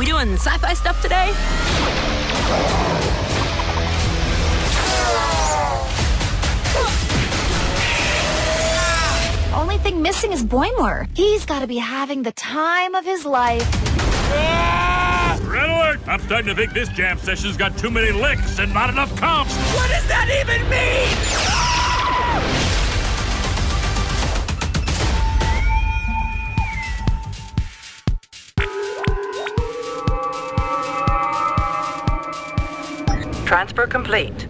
We doing sci-fi stuff today? Only thing missing is Boimler. He's got to be having the time of his life. Ah! Red alert! I'm starting to think this jam session's got too many licks and not enough comps. What does that even mean? Transfer complete.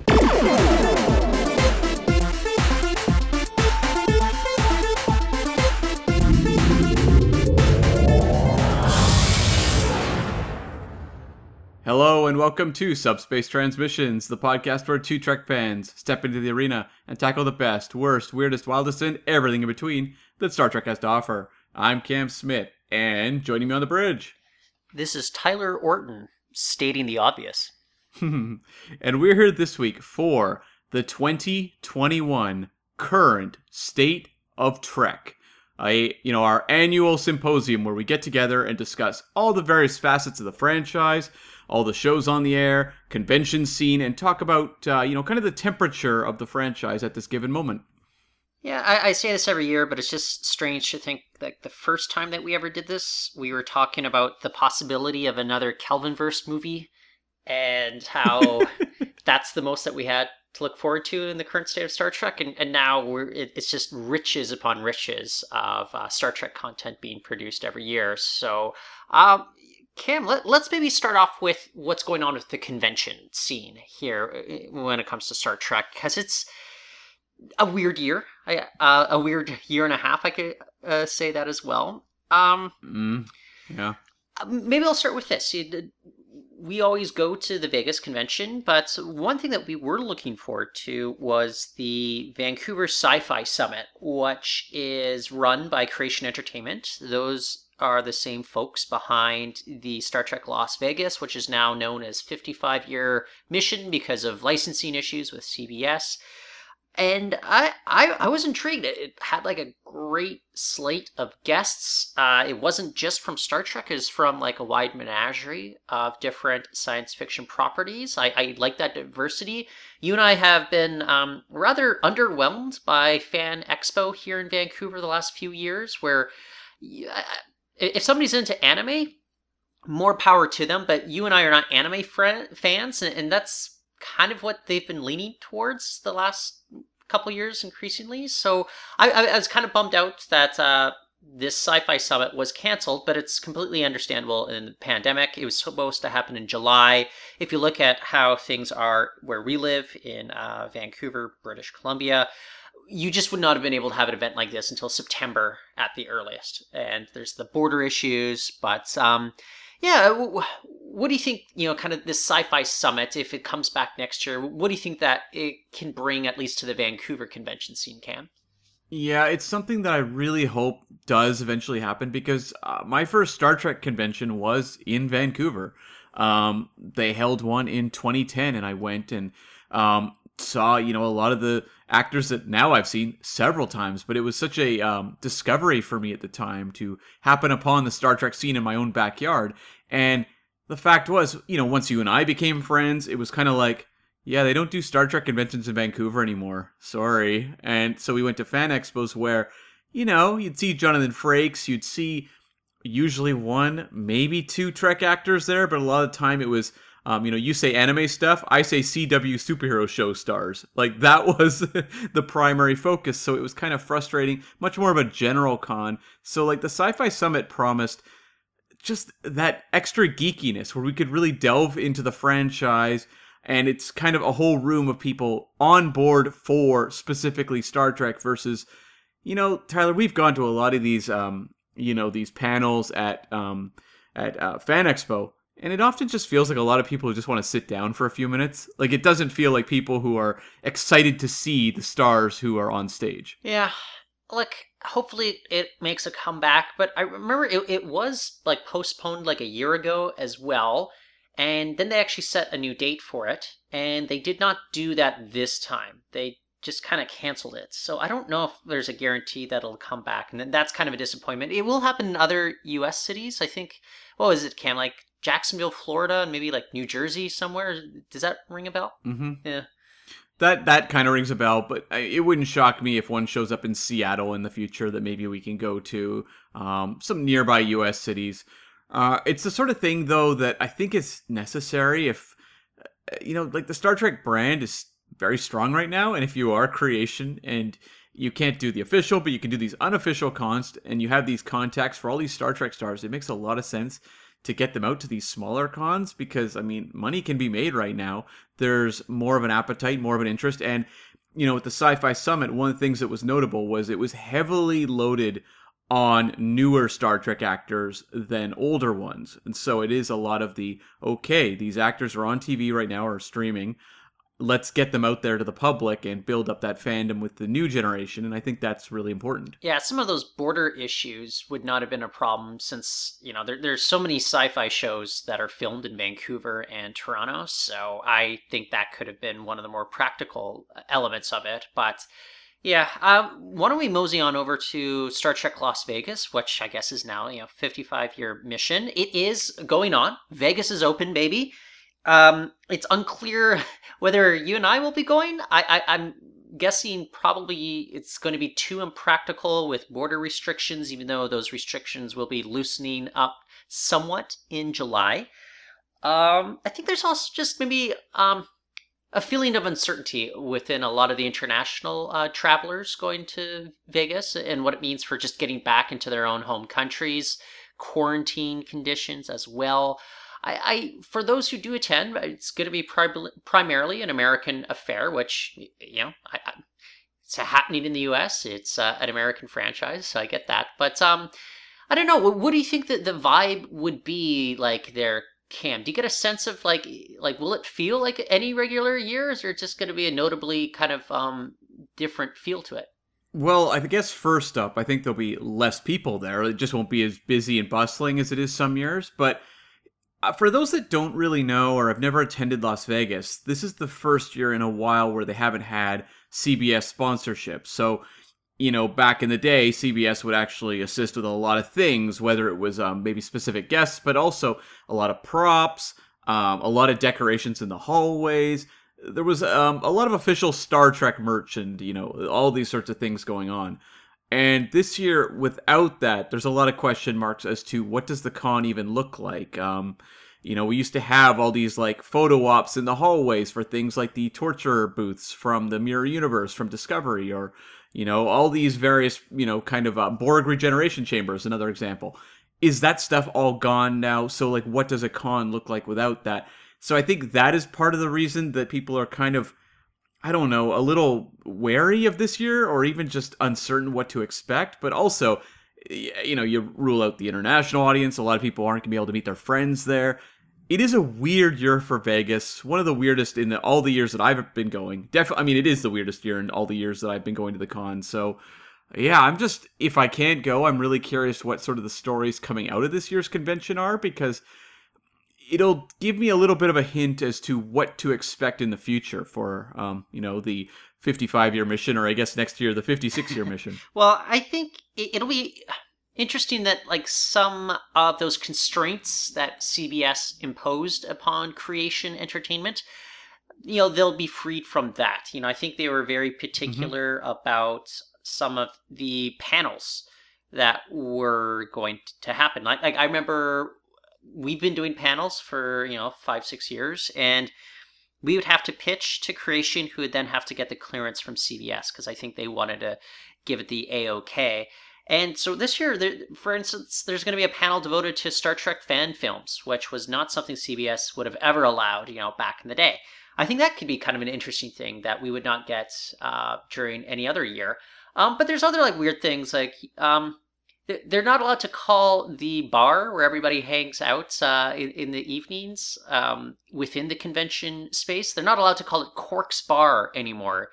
Hello and welcome to Subspace Transmissions, the podcast where two Trek fans step into the arena and tackle the best, worst, weirdest, wildest, and everything in between that Star Trek has to offer. I'm Cam Smith, and joining me on the bridge. This is Tyler Orton stating the obvious. and we're here this week for the 2021 current state of Trek. A, you know, our annual symposium where we get together and discuss all the various facets of the franchise, all the shows on the air, convention scene, and talk about, uh, you know, kind of the temperature of the franchise at this given moment. Yeah, I, I say this every year, but it's just strange to think like the first time that we ever did this, we were talking about the possibility of another Kelvinverse movie and how that's the most that we had to look forward to in the current state of Star Trek, and, and now we're it, it's just riches upon riches of uh, Star Trek content being produced every year. So, um, Cam, let, let's maybe start off with what's going on with the convention scene here uh, when it comes to Star Trek, because it's a weird year, I- uh, a weird year and a half. I could uh, say that as well. Um, Mm, yeah. maybe I'll start with this. We always go to the Vegas convention, but one thing that we were looking forward to was the Vancouver Sci-Fi Summit, which is run by Creation Entertainment. Those are the same folks behind the Star Trek Las Vegas, which is now known as 55 Year Mission because of licensing issues with CBS and I, I I was intrigued. It it had like a great slate of guests. Uh, it wasn't just from Star Trek; it's from like a wide menagerie of different science fiction properties. I, I like that diversity. You and I have been um, rather underwhelmed by Fan Expo here in Vancouver the last few years, where I- if somebody's into anime, more power to them. But you and I are not anime fans, and, and that's kind of what they've been leaning towards the last couple years increasingly. So I, I, was kind of bummed out that uh, this sci-fi summit was canceled, but it's completely understandable in the pandemic. It was supposed to happen in July. If you look at how things are where we live in uh, Vancouver, British Columbia, you just would not have been able to have an event like this until September at the earliest. And there's the border issues, but um, yeah, what do you think? You know, kind of this sci-fi summit, if it comes back next year, what do you think that it can bring at least to the Vancouver convention scene? Cam? Yeah, it's something that I really hope does eventually happen because uh, my first Star Trek convention was in Vancouver. Um, they held one in 2010, and I went and um, saw, you know, a lot of the actors that now I've seen several times. But it was such a um, discovery for me at the time to happen upon the Star Trek scene in my own backyard. And the fact was, you know, once you and I became friends, it was kind of like, yeah, they don't do Star Trek conventions in Vancouver anymore. Sorry. And so we went to fan expos where, you know, you'd see Jonathan Frakes, you'd see usually one, maybe two Trek actors there, but a lot of the time it was, um, you know, you say anime stuff, I say CW superhero show stars. Like that was the primary focus. So it was kind of frustrating, much more of a general con. So like the Sci Fi Summit promised just that extra geekiness where we could really delve into the franchise and it's kind of a whole room of people on board for specifically Star Trek versus you know Tyler we've gone to a lot of these um you know these panels at um at uh, Fan Expo and it often just feels like a lot of people who just want to sit down for a few minutes like it doesn't feel like people who are excited to see the stars who are on stage Yeah, look, hopefully it makes a comeback. But I remember it, it was like postponed like a year ago as well. And then they actually set a new date for it. And they did not do that this time. They just kind of canceled it. So I don't know if there's a guarantee that it'll come back. And that's kind of a disappointment. It will happen in other US cities. I think, what was it, Cam? Like Jacksonville, Florida, and maybe like New Jersey somewhere. Does that ring a bell? Mm-hmm. Yeah. That that kind of rings a bell, but I- it wouldn't shock me if one shows up in Seattle in the future that maybe we can go to um, some nearby U.S. cities. Uh, it's the sort of thing, though, that I think is necessary if uh, you know, like the Star Trek brand is very strong right now, and if you are creation and you can't do the official, but you can do these unofficial cons, and you have these contacts for all these Star Trek stars, it makes a lot of sense to get them out to these smaller cons because I mean, money can be made right now. There's more of an appetite, more of an interest, and you know, with the Sci-Fi Summit, one of the things that was notable was it was heavily loaded on newer Star Trek actors than older ones. And so it is a lot of the okay, these actors are on TV right now or streaming. Let's get them out there to the public and build up that fandom with the new generation. And I think that's really important. Yeah, some of those border issues would not have been a problem since, you know, there, there's so many sci fi shows that are filmed in Vancouver and Toronto. So I think that could have been one of the more practical elements of it. But yeah, um, why don't we mosey on over to Star Trek Las Vegas, which I guess is now, you know, 55 year mission. It is going on. Vegas is open, baby. Um, it's unclear whether you and I will be going. I, I I'm guessing probably it's going to be too impractical with border restrictions, even though those restrictions will be loosening up somewhat in July. Um, I think there's also just maybe um, a feeling of uncertainty within a lot of the international uh, travelers going to Vegas and what it means for just getting back into their own home countries, quarantine conditions as well. I, I for those who do attend, it's going to be pri- primarily an American affair, which you know, I, I, it's happening in the U.S. It's uh, an American franchise, so I get that. But um, I don't know. What, what do you think that the vibe would be like there, Cam? Do you get a sense of like, like, will it feel like any regular year, or just going to be a notably kind of um different feel to it? Well, I guess first up, I think there'll be less people there. It just won't be as busy and bustling as it is some years. But for those that don't really know or have never attended Las Vegas, this is the first year in a while where they haven't had CBS sponsorship. So, you know, back in the day, CBS would actually assist with a lot of things, whether it was um, maybe specific guests, but also a lot of props, um, a lot of decorations in the hallways. There was um, a lot of official Star Trek merch and, you know, all these sorts of things going on. And this year, without that, there's a lot of question marks as to what does the con even look like. Um, you know, we used to have all these like photo ops in the hallways for things like the torture booths from the Mirror Universe from Discovery, or you know, all these various you know kind of uh, Borg regeneration chambers. Another example. Is that stuff all gone now? So like, what does a con look like without that? So I think that is part of the reason that people are kind of I don't know, a little wary of this year or even just uncertain what to expect, but also you know, you rule out the international audience. A lot of people aren't going to be able to meet their friends there. It is a weird year for Vegas. One of the weirdest in the, all the years that I've been going. Definitely, I mean, it is the weirdest year in all the years that I've been going to the con. So, yeah, I'm just if I can't go, I'm really curious what sort of the stories coming out of this year's convention are because it'll give me a little bit of a hint as to what to expect in the future for um, you know the 55 year mission or i guess next year the 56 year mission Well, I think it- it'll be interesting that like some of those constraints that CBS imposed upon creation entertainment, you know, they'll be freed from that. You know, I think they were very particular about some of the panels that were going to happen. Like, like I remember we've been doing panels for, you know, 5 6 years and we would have to pitch to creation who would then have to get the clearance from CBS because I think they wanted to give it the AOK. And so this year, there, for instance, there's going to be a panel devoted to Star Trek fan films, which was not something CBS would have ever allowed, you know, back in the day. I think that could be kind of an interesting thing that we would not get uh, during any other year. Um, but there's other like weird things like um, they're not allowed to call the bar where everybody hangs out uh, in, in the evenings um, within the convention space. They're not allowed to call it Quark's Bar anymore.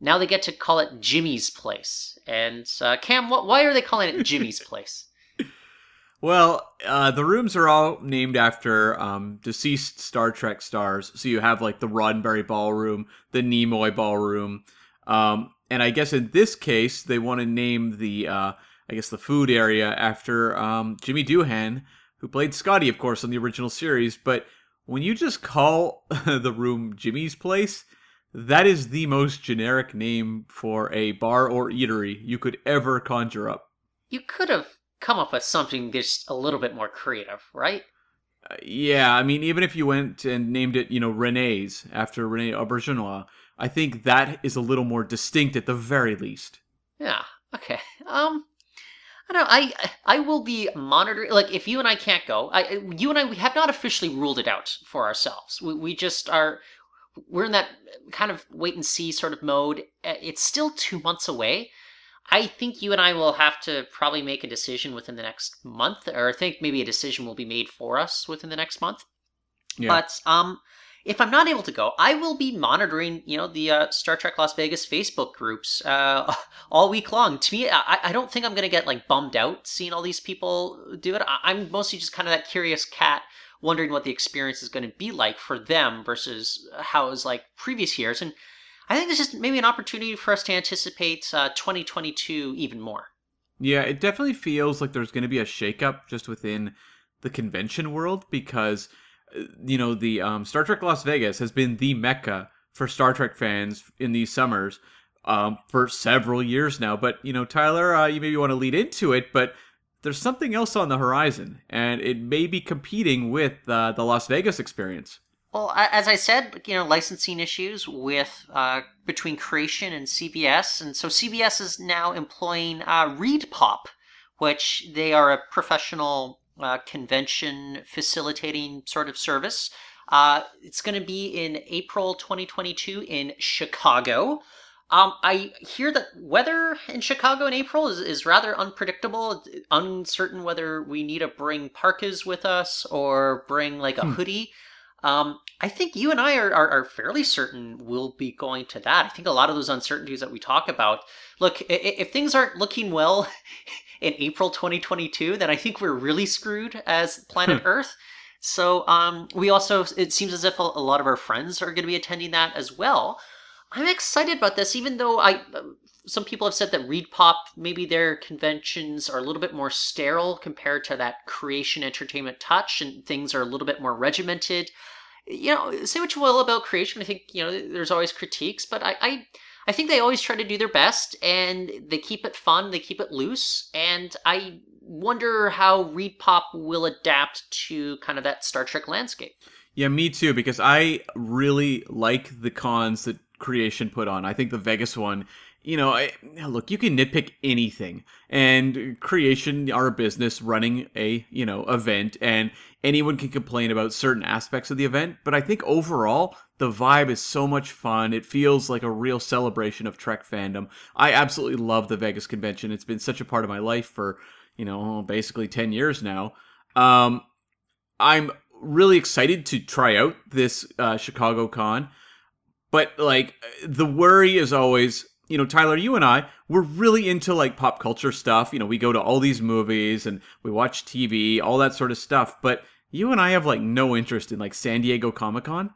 Now they get to call it Jimmy's Place. And uh, Cam, what, why are they calling it Jimmy's Place? Well, uh, the rooms are all named after um, deceased Star Trek stars. So you have like the Roddenberry Ballroom, the Nimoy Ballroom, um, and I guess in this case they want to name the, uh, I guess the food area after um, Jimmy Doohan, who played Scotty, of course, on the original series. But when you just call the room Jimmy's Place, that is the most generic name for a bar or eatery you could ever conjure up. You could have come up with something just a little bit more creative, right? Uh, yeah, I mean, even if you went and named it, you know, Renee's after Rene Auberjonois, I think that is a little more distinct at the very least. Yeah. Okay. Um, I don't know. I I will be monitoring. Like, if you and I can't go, I you and I we have not officially ruled it out for ourselves. We we just are. We're in that kind of wait and see sort of mode. Uh, It's still two months away. I think you and I will have to probably make a decision within the next month, or I think maybe a decision will be made for us within the next month. Yeah. But um, if I'm not able to go, I will be monitoring, you know, the uh, Star Trek Las Vegas Facebook groups uh, all week long. To me, I, I don't think I'm gonna get like bummed out seeing all these people do it. I, I'm mostly just kind of that curious cat wondering what the experience is going to be like for them versus how it was like previous years. And I think it's just maybe an opportunity for us to anticipate uh, 2022 even more. Yeah, it definitely feels like there's going to be a shakeup just within the convention world because, you know, the um, Star Trek Las Vegas has been the mecca for Star Trek fans in these summers um, for several years now. But, you know, Tyler, uh, you maybe want to lead into it, but there's something else on the horizon, and it may be competing with uh, the Las Vegas experience. Well, as I said, you know, licensing issues with uh, between Creation and CBS, and so CBS is now employing uh, ReedPop, which they are a professional uh, convention facilitating sort of service. Uh, it's going to be in April 2022 in Chicago. Um, I hear that weather in Chicago in April is, is rather unpredictable. It's uncertain whether we need to bring parkas with us or bring like a hoodie. Um, I think you and I are, are, are fairly certain we'll be going to that. I think a lot of those uncertainties that we talk about. Look, i- i- if things aren't looking well in April 2022, then I think we're really screwed as planet Earth. So um, we also, it seems as if a, a lot of our friends are going to be attending that as well. I'm excited about this, even though I, some people have said that ReedPop, maybe their conventions are a little bit more sterile compared to that creation entertainment touch, and things are a little bit more regimented. You know, say what you will about creation. I think you know there's always critiques, but I, I, I think they always try to do their best, and they keep it fun, they keep it loose, and I wonder how ReedPop will adapt to kind of that Star Trek landscape. Yeah, me too, because I really like the cons that Creation put on. I think the Vegas one, you know, I, look, you can nitpick anything, and Creation a business running a, you know, event, and anyone can complain about certain aspects of the event, but I think overall, the vibe is so much fun. It feels like a real celebration of Trek fandom. I absolutely love the Vegas convention. It's been such a part of my life for, you know, basically 10 years now. Um, I'm really excited to try out this uh, Chicago Con, but like the worry is always, you know, Tyler, you and I, we're really into like pop culture stuff. You know, we go to all these movies and we watch TV, all that sort of stuff. But you and I have like no interest in like San Diego Comic Con,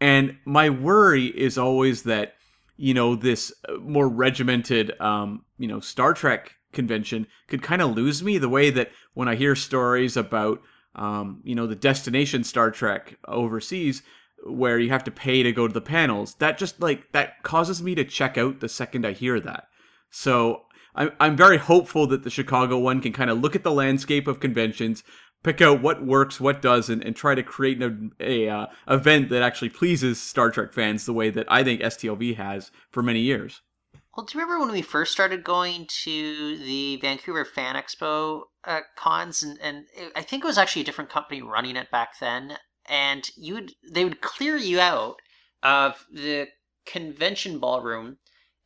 and my worry is always that you know this uh, more regimented, um, you know, Star Trek convention could kind of lose me the way that when I hear stories about um, you know, the destination Star Trek overseas where you have to pay to go to the panels. That just like that causes me to check out the second I hear that. So I'm I'm very hopeful that the Chicago one can kind of look at the landscape of conventions, pick out what works, what doesn't, and try to create an a uh, event that actually pleases Star Trek fans the way that I think STLV has for many years. Well, do you remember when we first started going to the Vancouver Fan Expo uh, cons, and, and it, I think it was actually a different company running it back then, and you would they would clear you out of the convention ballroom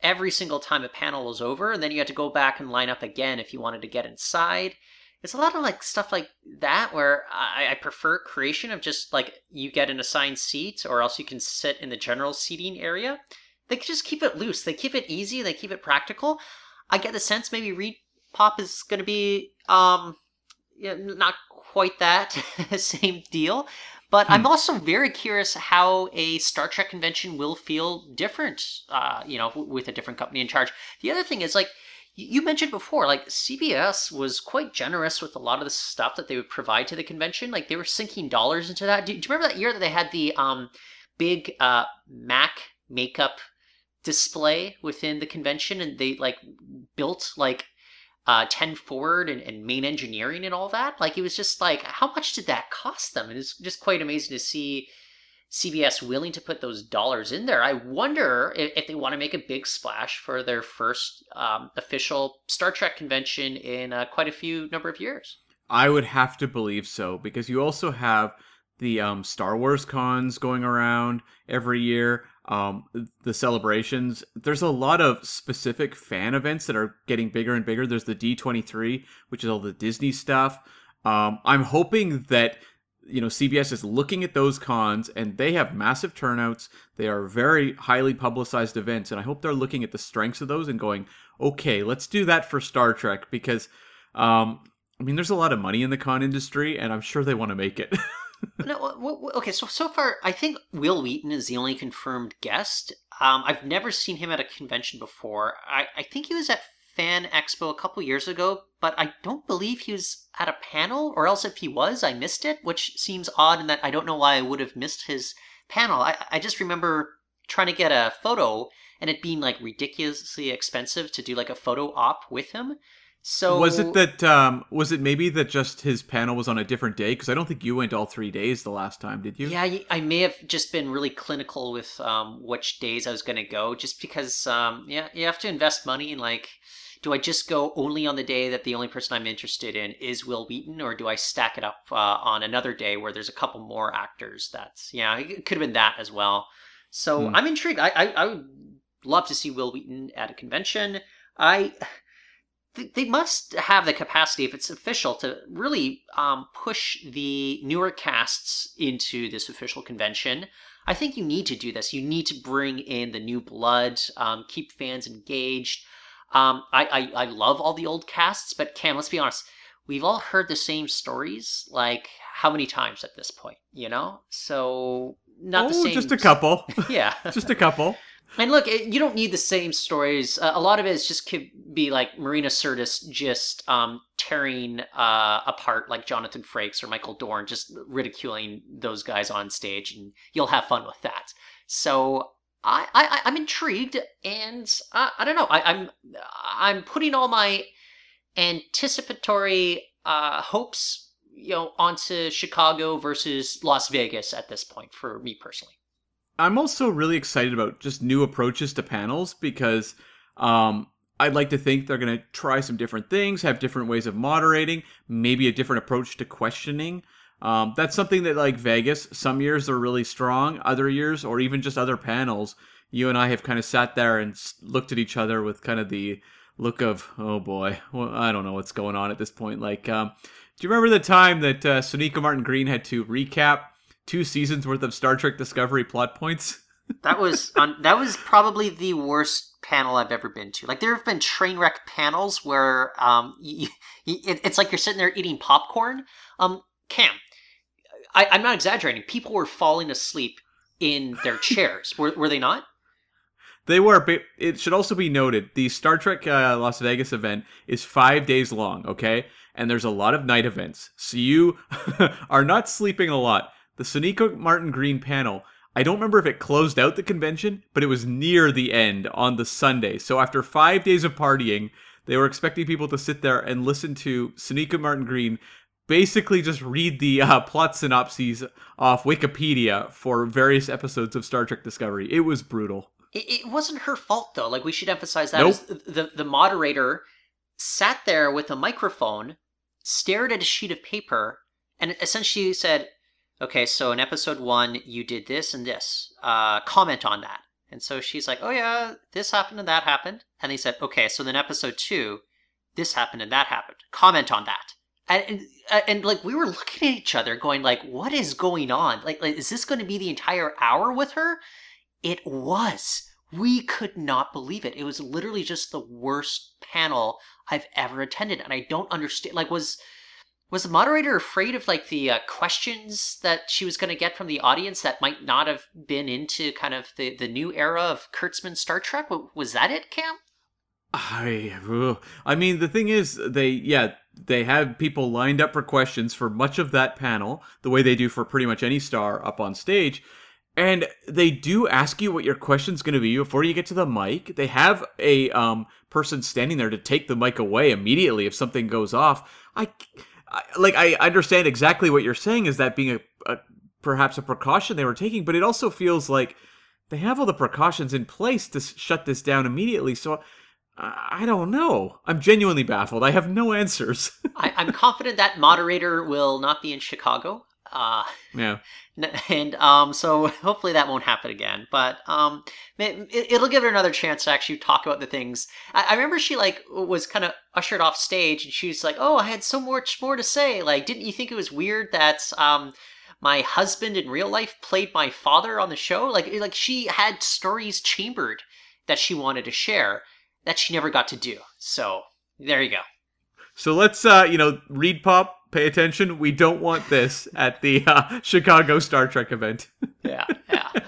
every single time a panel was over, and then you had to go back and line up again if you wanted to get inside. It's a lot of like stuff like that where I, I prefer creation of just like you get an assigned seat, or else you can sit in the general seating area they just keep it loose. They keep it easy. They keep it practical. I get the sense maybe Read Pop is going to be um, yeah, not quite that same deal. But I'm also very curious how a Star Trek convention will feel different, uh, you know, w- with a different company in charge. The other thing is like, You mentioned before, like CBS was quite generous with a lot of the stuff that they would provide to the convention. Like they were sinking dollars into that. Do, do you remember that year that they had the um, big uh, Mac makeup display within the convention, and they like built like uh, 10 forward and, and main engineering and all that? Like it was just like, how much did that cost them? It was just quite amazing to see CBS willing to put those dollars in there. I wonder if, if they want to make a big splash for their first um, official Star Trek convention in uh, quite a few number of years. I would have to believe so because you also have the um, Star Wars cons going around every year. Um, the celebrations. There's a lot of specific fan events that are getting bigger and bigger. There's the D23, which is all the Disney stuff. Um, I'm hoping that you know CBS is looking at those cons and they have massive turnouts. They are very highly publicized events, and I hope they're looking at the strengths of those and going, okay, let's do that for Star Trek because, um, I mean, there's a lot of money in the con industry, and I'm sure they want to make it. no, okay. So so far, I think Wil Wheaton is the only confirmed guest. Um, I've never seen him at a convention before. I, I think he was at Fan Expo a couple years ago, but I don't believe he was at a panel, or else if he was, I missed it, which seems odd in that I don't know why I would have missed his panel. I, I just remember trying to get a photo and it being like ridiculously expensive to do like a photo op with him. So was it that um was it maybe that just his panel was on a different day because I don't think you went all 3 days the last time, did you? Yeah, I may have just been really clinical with um which days I was going to go just because um yeah, you have to invest money in like do I just go only on the day that the only person I'm interested in is Wil Wheaton, or do I stack it up uh, on another day where there's a couple more actors? That's yeah, it could have been that as well. So hmm. I'm intrigued. I, I, I would love to see Wil Wheaton at a convention. I they must have the capacity, if it's official, to really um, push the newer casts into this official convention. I think you need to do this. You need to bring in the new blood, um, keep fans engaged. Um, I, I, I love all the old casts, but Cam, let's be honest, we've all heard the same stories like how many times at this point, you know? So not oh, the same. Just a couple. yeah, just a couple. And look, you don't need the same stories. Uh, a lot of it is just could be like Marina Sirtis just um, tearing uh, apart like Jonathan Frakes or Michael Dorn, just ridiculing those guys on stage, and you'll have fun with that. So I, I I'm intrigued, and uh, I don't know. I, I'm I'm putting all my anticipatory uh, hopes, you know, onto Chicago versus Las Vegas at this point for me personally. I'm also really excited about just new approaches to panels because um, I'd like to think they're going to try some different things, have different ways of moderating, maybe a different approach to questioning. Um, that's something that, like Vegas, some years they're really strong, other years, or even just other panels, you and I have kind of sat there and looked at each other with kind of the look of, oh boy, well, I don't know what's going on at this point. Like, um, do you remember the time that uh, Sonequa Martin Green had to recap two seasons worth of Star Trek Discovery plot points. that was on, that was probably the worst panel I've ever been to. Like there have been train wreck panels where um, you, you, it's like you're sitting there eating popcorn. Um, Cam, I, I'm not exaggerating. People were falling asleep in their chairs. were, were they not? They were, but it should also be noted the Star Trek uh, Las Vegas event is five days long, okay? And there's a lot of night events. So you are not sleeping a lot the Sonequa Martin Green panel. I don't remember if it closed out the convention, but it was near the end on the Sunday. So after five days of partying, they were expecting people to sit there and listen to Sonequa Martin Green basically just read the uh, plot synopses off Wikipedia for various episodes of Star Trek Discovery. It was brutal. It, it wasn't her fault though. Like we should emphasize that nope. the the moderator sat there with a microphone, stared at a sheet of paper, and essentially said, okay, so in episode one, you did this and this. Uh, comment on that. And so she's like, oh yeah, this happened and that happened. And they said, okay, so then episode two, this happened and that happened. Comment on that. And, and, uh, and like we were looking at each other going like what is going on like, like is this going to be the entire hour with her it was we could not believe it it was literally just the worst panel i've ever attended and i don't understand like was was the moderator afraid of like the uh, questions that she was going to get from the audience that might not have been into kind of the, the new era of Kurtzman Star Trek? Was that it, Cam? I. I mean, the thing is, they yeah they have people lined up for questions for much of that panel, the way they do for pretty much any star up on stage. And they do ask you what your question's going to be before you get to the mic. They have a um, person standing there to take the mic away immediately if something goes off. I, Like I understand exactly what you're saying is that being a, a perhaps a precaution they were taking, but it also feels like they have all the precautions in place to shut this down immediately. So I don't know. I'm genuinely baffled. I have no answers. I, am confident that moderator will not be in Chicago. Uh, yeah. And um, so hopefully that won't happen again. But um, it, will give her another chance to actually talk about the things. I, I remember she like was kind of ushered off stage, and she was like, "Oh, I had so much more to say. Like, didn't you think it was weird that um, my husband in real life played my father on the show? Like, like she had stories chambered that she wanted to share." that she never got to do. So there you go. So let's, uh, you know, ReedPop, pay attention. We don't want this at the uh, Chicago Star Trek event. yeah, yeah.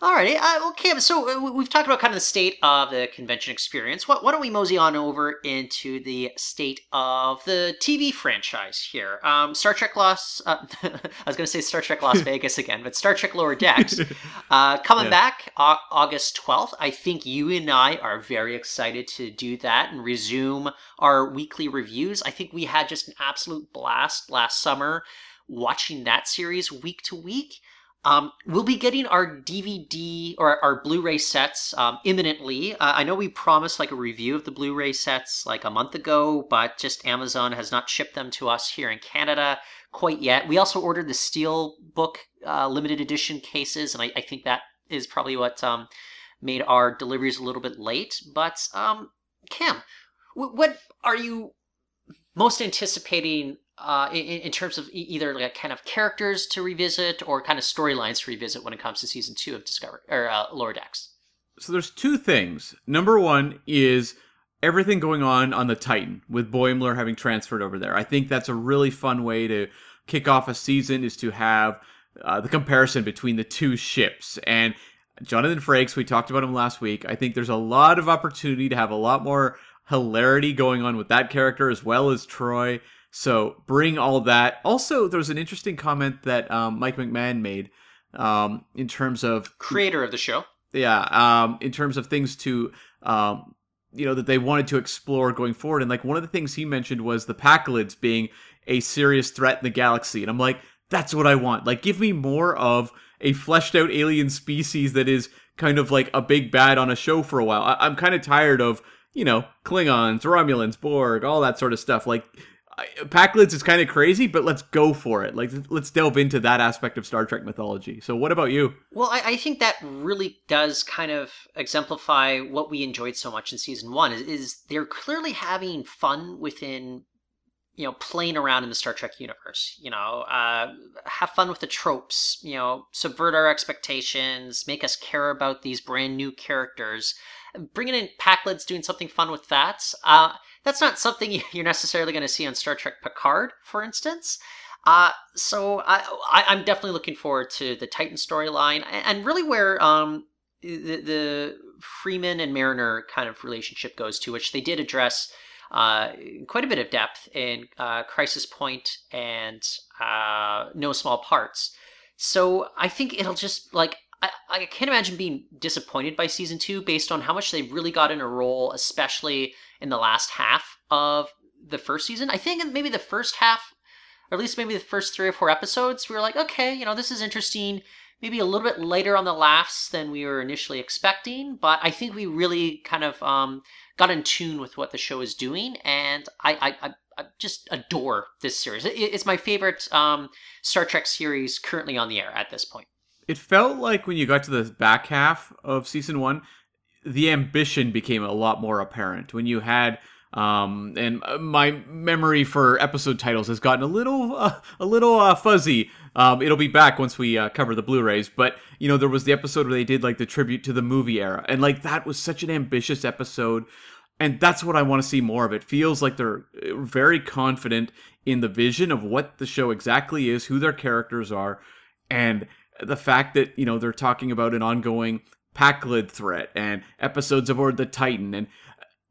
Alrighty, uh, well, Cam, so uh, we've talked about kind of the state of the convention experience. Why, why don't we mosey on over into the state of the TV franchise here? Um, Star Trek Las, uh, I was going to say Star Trek Las Vegas again, but Star Trek Lower Decks uh, coming yeah. back August 12th. I think you and I are very excited to do that and resume our weekly reviews. I think we had just an absolute blast last summer watching that series week to week. Um, we'll be getting our DVD or our Blu-ray sets um, imminently. Uh, I know we promised like a review of the Blu-ray sets like a month ago, but just Amazon has not shipped them to us here in Canada quite yet. We also ordered the Steel Book uh, limited edition cases, and I, I, think that is probably what um, made our deliveries a little bit late. But um, Cam, what are you most anticipating uh, in, in, terms of either like kind of characters to revisit or kind of storylines to revisit when it comes to season two of Discovery or uh, Lower Decks? So there's two things. Number one is everything going on on the Titan with Boimler having transferred over there. I think that's a really fun way to kick off a season is to have uh, the comparison between the two ships and Jonathan Frakes. We talked about him last week. I think there's a lot of opportunity to have a lot more hilarity going on with that character as well as Troi. So bring all that. Also, there was an interesting comment that um, Mike McMahan made um, in terms of creator of the show. Yeah, um, in terms of things to um, you know that they wanted to explore going forward, and like one of the things he mentioned was the Pakleds being a serious threat in the galaxy, and I'm like, that's what I want. Like, give me more of a fleshed out alien species that is kind of like a big bad on a show for a while. I- I'm kind of tired of you know Klingons, Romulans, Borg, all that sort of stuff. Like Pakleds is kind of crazy, but let's go for it. Like, let's delve into that aspect of Star Trek mythology. So, what about you? Well, I, I think that really does kind of exemplify what we enjoyed so much in season one. Is, is they're clearly having fun within, you know, playing around in the Star Trek universe. You know, uh, have fun with the tropes. You know, subvert our expectations, make us care about these brand new characters. Bringing in Pakleds, doing something fun with that. Uh, that's not something you're necessarily going to see on Star Trek Picard, for instance. Uh, so I, am definitely looking forward to the Titan storyline and really where um, the, the, Freeman and Mariner kind of relationship goes to, which they did address uh, quite a bit of depth in uh, Crisis Point and uh, No Small Parts. So I think it'll just like I, I can't imagine being disappointed by season two based on how much they really got in a role, especially in the last half of the first season. I think maybe the first half, or at least maybe the first three or four episodes, we were like, okay, you know, this is interesting. Maybe a little bit later on the laughs than we were initially expecting, but I think we really kind of um, got in tune with what the show is doing, and I, I, I just adore this series. It's my favorite um, Star Trek series currently on the air at this point. It felt like when you got to the back half of season one, the ambition became a lot more apparent when you had um, and my memory for episode titles has gotten a little uh, a little uh, fuzzy. Um, it'll be back once we uh, cover the Blu-rays, but you know there was the episode where they did like the tribute to the movie era, and like that was such an ambitious episode, and that's what I want to see more of. It feels like they're uh, very confident in the vision of what the show exactly is, who their characters are, and the fact that you know they're talking about an ongoing Pakled threat and episodes aboard the Titan. And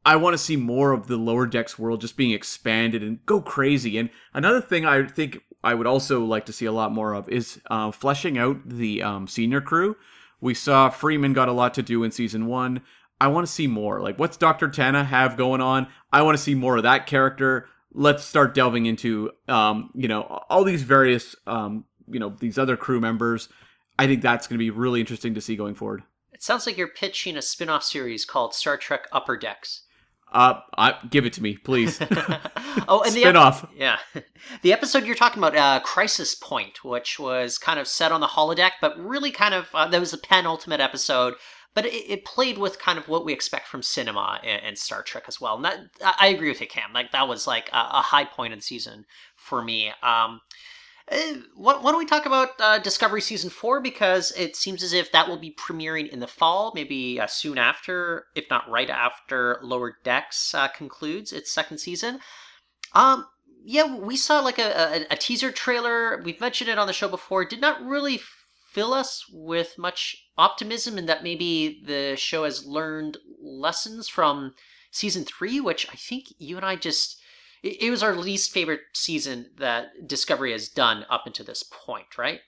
I want to see more of the lower decks world just being expanded and go crazy. And another thing I think I would also like to see a lot more of is uh, fleshing out the um, senior crew. We saw Freeman got a lot to do in season one. I want to see more. Like, what's Dr. T'Ana have going on? I want to see more of that character. Let's start delving into, um, you know, all these various, um, you know, these other crew members. I think that's going to be really interesting to see going forward. It sounds like you're pitching a spin off series called Star Trek Upper Decks. Uh, I, give it to me, please. oh, and the spin off. Yeah, the episode you're talking about, uh, Crisis Point, which was kind of set on the holodeck, but really kind of uh, that was the penultimate episode. But it, it, played with kind of what we expect from cinema and, and Star Trek as well. And that, I agree with you, Cam. Like that was like a, a high point in the season for me. Um, why, why, don't we talk about uh, Discovery Season 4? Because it seems as if that will be premiering in the fall, maybe uh, soon after, if not right after Lower Decks uh, concludes its second season. Um, yeah, we saw like a, a, a, teaser trailer. We've mentioned it on the show before. It did not really fill us with much optimism in that maybe the show has learned lessons from season three, which I think you and I just it, it was our least favorite season that Discovery has done up until this point, right?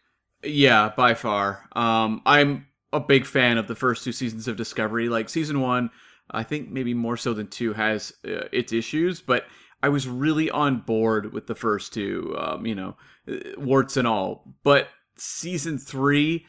Yeah, by far. Um, I'm a big fan of the first two seasons of Discovery. Like season one, I think maybe more so than two has uh, its issues, but I was really on board with the first two. Um, you know, uh, warts and all. But season three,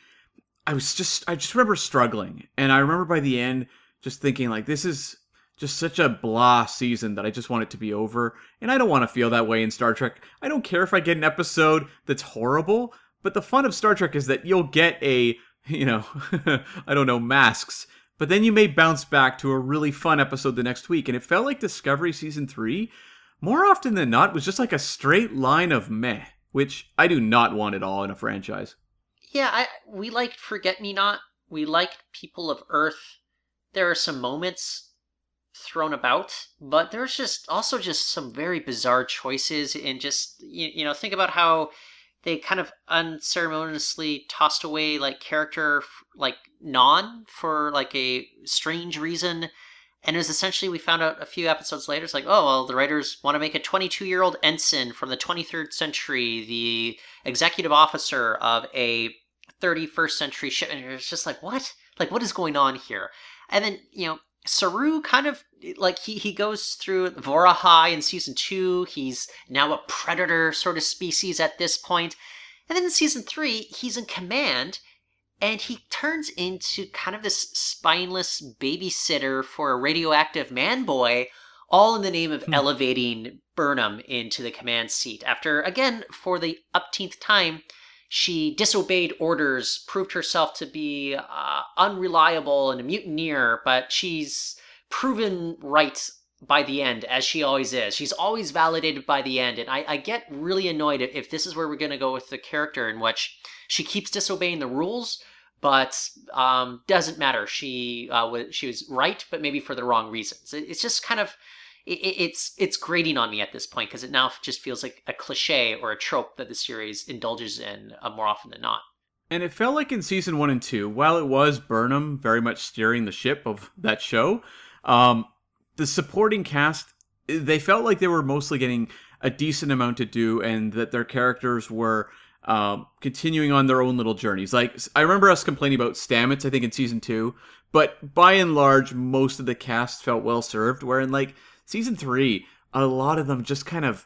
I was just I just remember struggling, and I remember by the end just thinking like this is just such a blah season that I just want it to be over. And I don't want to feel that way in Star Trek. I don't care if I get an episode that's horrible, but the fun of Star Trek is that you'll get a, you know, I don't know, masks. But then you may bounce back to a really fun episode the next week. And it felt like Discovery Season 3, more often than not, was just like a straight line of meh, which I do not want at all in a franchise. Yeah, I, we liked Forget Me Not. We liked People of Earth. There are some moments thrown about, but there's just also just some very bizarre choices and just you, you know think about how they kind of unceremoniously tossed away like character like Nhan for like a strange reason. And it was essentially we found out a few episodes later it's like oh well the writers want to make a 22 year old ensign from the 23rd century the executive officer of a 31st century ship. And it's just like what? Like what is going on here? And then you know Saru kind of like he he goes through Vahar'ai in season two. He's now a predator sort of species at this point, and then in season three, he's in command, and he turns into kind of this spineless babysitter for a radioactive man boy, all in the name of hmm. elevating Burnham into the command seat. After again, for the upteenth time, she disobeyed orders, proved herself to be uh, unreliable and a mutineer, but she's proven right by the end, as she always is. She's always validated by the end, and I, I get really annoyed if this is where we're going to go with the character in which she keeps disobeying the rules, but um, doesn't matter. She uh, was she was right, but maybe for the wrong reasons. It's just kind of it, it's it's grating on me at this point because it now just feels like a cliche or a trope that the series indulges in uh, more often than not. And it felt like in season one and two, while it was Burnham very much steering the ship of that show, um, the supporting cast they felt like they were mostly getting a decent amount to do, and that their characters were um, continuing on their own little journeys. Like I remember us complaining about Stamets, I think in season two, but by and large, most of the cast felt well served. Wherein like season three, a lot of them just kind of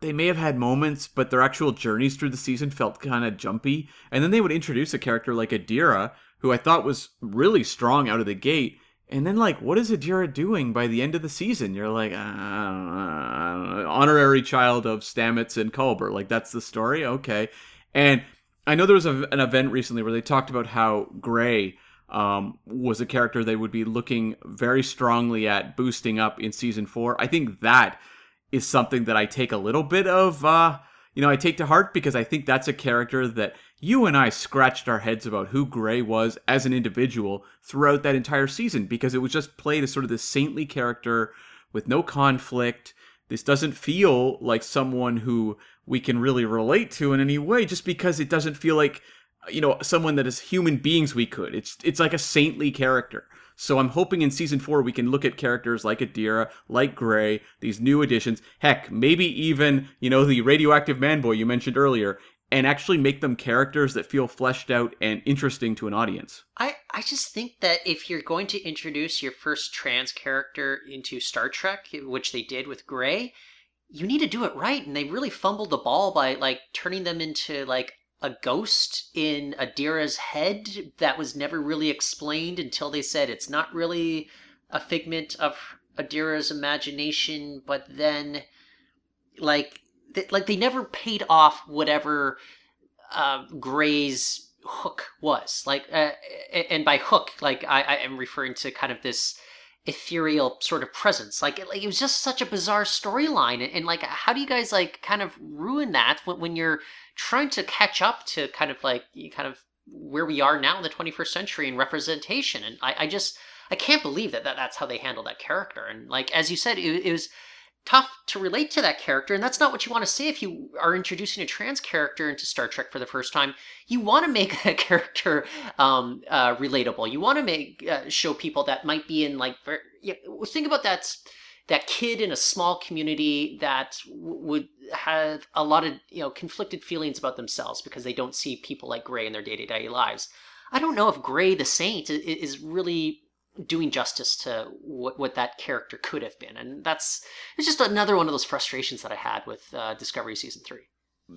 they may have had moments, but their actual journeys through the season felt kind of jumpy. And then they would introduce a character like Adira, who I thought was really strong out of the gate. And then, like, what is Adira doing by the end of the season? You're like, uh, honorary child of Stamets and Culber. Like, that's the story? Okay. And I know there was a, an event recently where they talked about how Gray um, was a character they would be looking very strongly at boosting up in season four. I think that is something that I take a little bit of, uh, you know, I take to heart because I think that's a character that you and I scratched our heads about who Gray was as an individual throughout that entire season because it was just played as sort of this saintly character with no conflict. This doesn't feel like someone who we can really relate to in any way just because it doesn't feel like you know someone that is human beings we could it's it's like a saintly character So I'm hoping in season four we can look at characters like Adira, like Gray, these new additions. Heck, maybe even you know the radioactive man boy you mentioned earlier, and actually make them characters that feel fleshed out and interesting to an audience. I, I just think that if you're going to introduce your first trans character into Star Trek, which they did with Gray, you need to do it right. And they really fumbled the ball by like turning them into like a ghost in Adira's head that was never really explained until they said it's not really a figment of Adira's imagination, but then like like they never paid off whatever uh, Gray's hook was. Like, uh, and by hook, like I, I am referring to kind of this ethereal sort of presence. Like, it, like it was just such a bizarre storyline, and, and, like, how do you guys like kind of ruin that when, when you're trying to catch up to kind of like kind of where we are now in the 21st century in representation? And I, I just I can't believe that, that that's how they handle that character. And like as you said, it, it was tough to relate to that character, and that's not what you want to say if you are introducing a trans character into Star Trek for the first time. You want to make that character um, uh, relatable. You want to make uh, show people that might be in like think about that that kid in a small community that w- would have a lot of you know conflicted feelings about themselves because they don't see people like Gray in their day to day lives. I don't know if Gray the Saint is really doing justice to what, what that character could have been. And that's it's just another one of those frustrations that I had with uh, Discovery season three.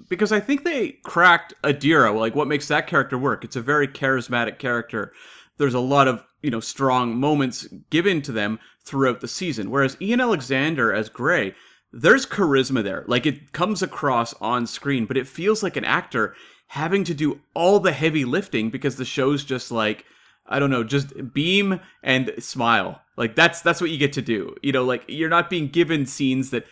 Because I think they cracked Adira, like what makes that character work. It's a very charismatic character. There's a lot of you know strong moments given to them throughout the season. Whereas Ian Alexander as Gray, there's charisma there. Like it comes across on screen, but it feels like an actor having to do all the heavy lifting because the show's just like I don't know, just beam and smile. Like that's that's what you get to do. You know, like you're not being given scenes that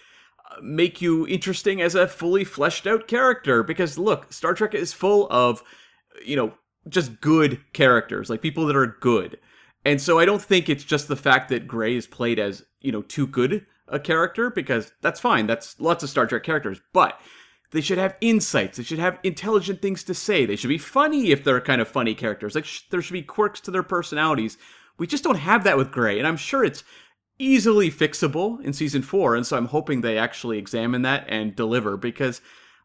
uh, make you interesting as a fully fleshed out character because look, Star Trek is full of you know, just good characters, like people that are good. And so I don't think it's just the fact that Gray is played as, you know, too good a character because that's fine. That's lots of Star Trek characters, but they should have insights. They should have intelligent things to say. They should be funny if they're kind of funny characters. Like sh- there should be quirks to their personalities. We just don't have that with Gray, and I'm sure it's easily fixable in season four. And so I'm hoping they actually examine that and deliver because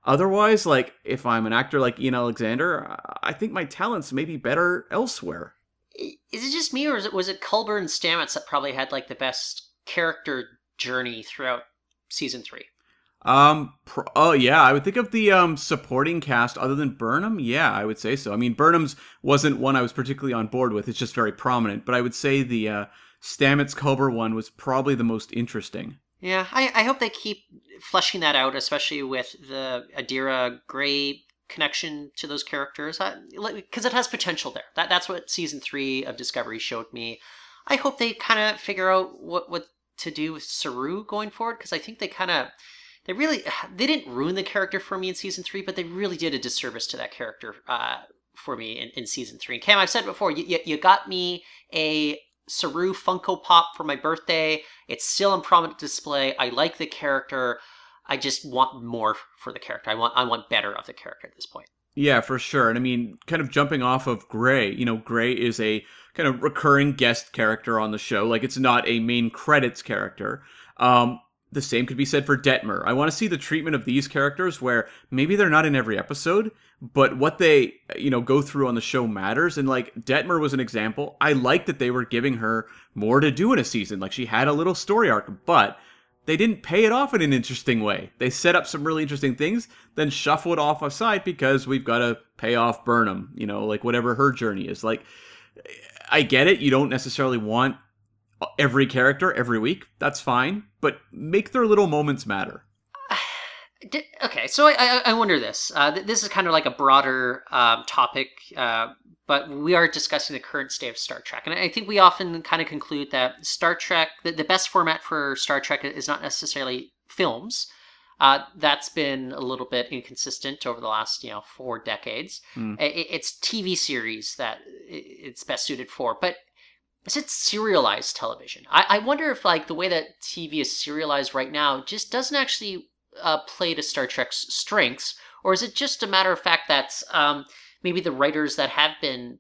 otherwise, like if I'm an actor like Ian Alexander, I think my talents may be better elsewhere. Is it just me, or it was it Culber and Stamets that probably had like the best character journey throughout season three? Um. Pro- oh yeah, I would think of the um supporting cast other than Burnham. Yeah, I would say so. I mean, Burnham's wasn't one I was particularly on board with. It's just very prominent. But I would say the uh, Stamets Culber one was probably the most interesting. Yeah, I, I hope they keep fleshing that out, especially with the Adira Gray connection to those characters, because it has potential there. That that's what season three of Discovery showed me. I hope they kind of figure out what what to do with Saru going forward, because I think they kind of they really they didn't ruin the character for me in season three, but they really did a disservice to that character uh, for me in, in season three. And Cam, I've said before, you, you got me a Saru Funko Pop for my birthday. It's still in prominent display. I like the character. I just want more for the character. I want I want better of the character at this point. Yeah, for sure. And I mean, kind of jumping off of Gray, you know, Gray is a kind of recurring guest character on the show. Like it's not a main credits character. Um, the same could be said for Detmer. I want to see the treatment of these characters where maybe they're not in every episode, but what they, you know, go through on the show matters. And like Detmer was an example. I like that they were giving her more to do in a season. Like she had a little story arc, but they didn't pay it off in an interesting way. They set up some really interesting things, then shuffle it off aside because we've got to pay off Burnham, you know, like whatever her journey is. Like, I get it. You don't necessarily want every character every week. That's fine, but make their little moments matter. Okay, so I, I, wonder this. Uh, this is kind of like a broader um, topic, uh, but we are discussing the current state of Star Trek. And I think we often kind of conclude that Star Trek, the, the best format for Star Trek is not necessarily films. Uh, that's been a little bit inconsistent over the last, you know, four decades. Mm. It, it's TV series that it's best suited for. But is it serialized television? I, I wonder if like the way that TV is serialized right now just doesn't actually uh, play to Star Trek's strengths, or is it just a matter of fact that um, maybe the writers that have been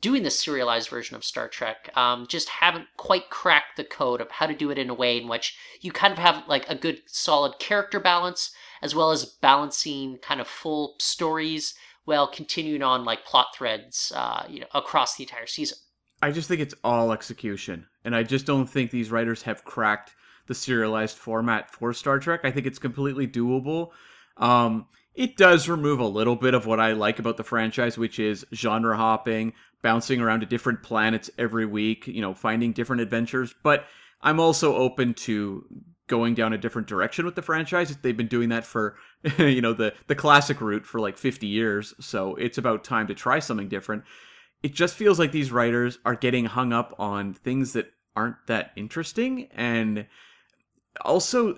doing the serialized version of Star Trek um, just haven't quite cracked the code of how to do it in a way in which you kind of have like a good solid character balance as well as balancing kind of full stories while continuing on like plot threads uh, you know across the entire season. I just think it's all execution, and I just don't think these writers have cracked the serialized format for Star Trek. I think it's completely doable. Um, it does remove a little bit of what I like about the franchise, which is genre hopping, bouncing around to different planets every week, you know, finding different adventures. But I'm also open to going down a different direction with the franchise. They've been doing that for, you know, the the classic route for like 50 years. So it's about time to try something different. It just feels like these writers are getting hung up on things that aren't that interesting and also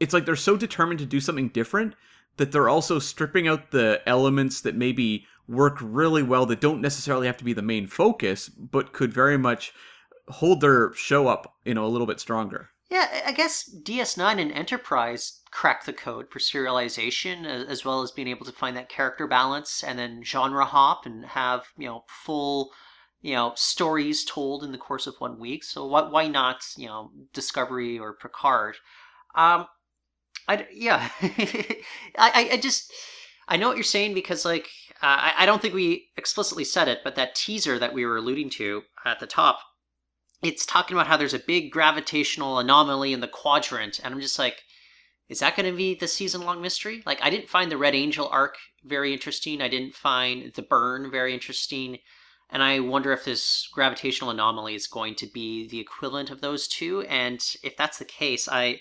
it's like they're so determined to do something different that they're also stripping out the elements that maybe work really well that don't necessarily have to be the main focus, but could very much hold their show up, you know, a little bit stronger. Yeah, I guess DS9 and Enterprise crack the code for serialization as well as being able to find that character balance and then genre hop and have, you know, full, you know, stories told in the course of one week. So why, why not, you know, Discovery or Picard? Um, I, yeah, I, I just, I know what you're saying because like, uh, I, I don't think we explicitly said it, but that teaser that we were alluding to at the top, it's talking about how there's a big gravitational anomaly in the quadrant, and I'm just like, is that going to be the season long mystery? Like, I didn't find the Red Angel arc very interesting. I didn't find the Burn very interesting. And I wonder if this gravitational anomaly is going to be the equivalent of those two. And if that's the case, I,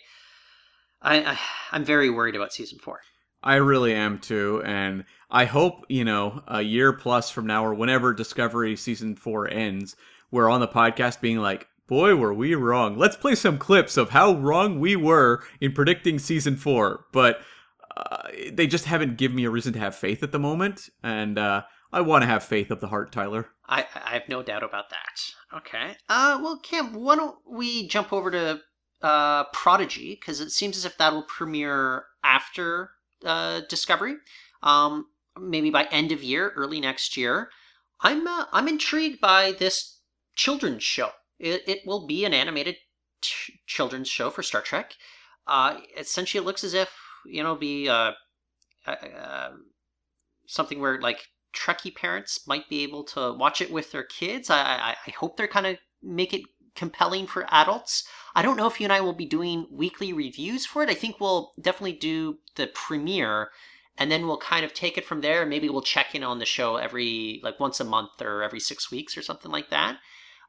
I, I I'm very worried about season four. I really am too, and I hope you know a year plus from now or whenever Discovery season four ends, we're on the podcast being like, "Boy, were we wrong." Let's play some clips of how wrong we were in predicting season four, but uh, they just haven't given me a reason to have faith at the moment, and uh, I want to have faith of the heart, Tyler. I I have no doubt about that. Okay. Uh, well, Cam, why don't we jump over to uh, Prodigy because it seems as if that'll premiere after uh, Discovery, um, maybe by end of year, early next year. I'm uh, I'm intrigued by this children's show. It, it will be an animated t- children's show for Star Trek. Uh, essentially, it looks as if you know be uh, uh, uh, something where like Trekkie parents might be able to watch it with their kids. I I, I hope they're kind of make it compelling for adults. I don't know if you and I will be doing weekly reviews for it. I think we'll definitely do the premiere and then we'll kind of take it from there. Maybe we'll check in on the show every like once a month or every six weeks or something like that.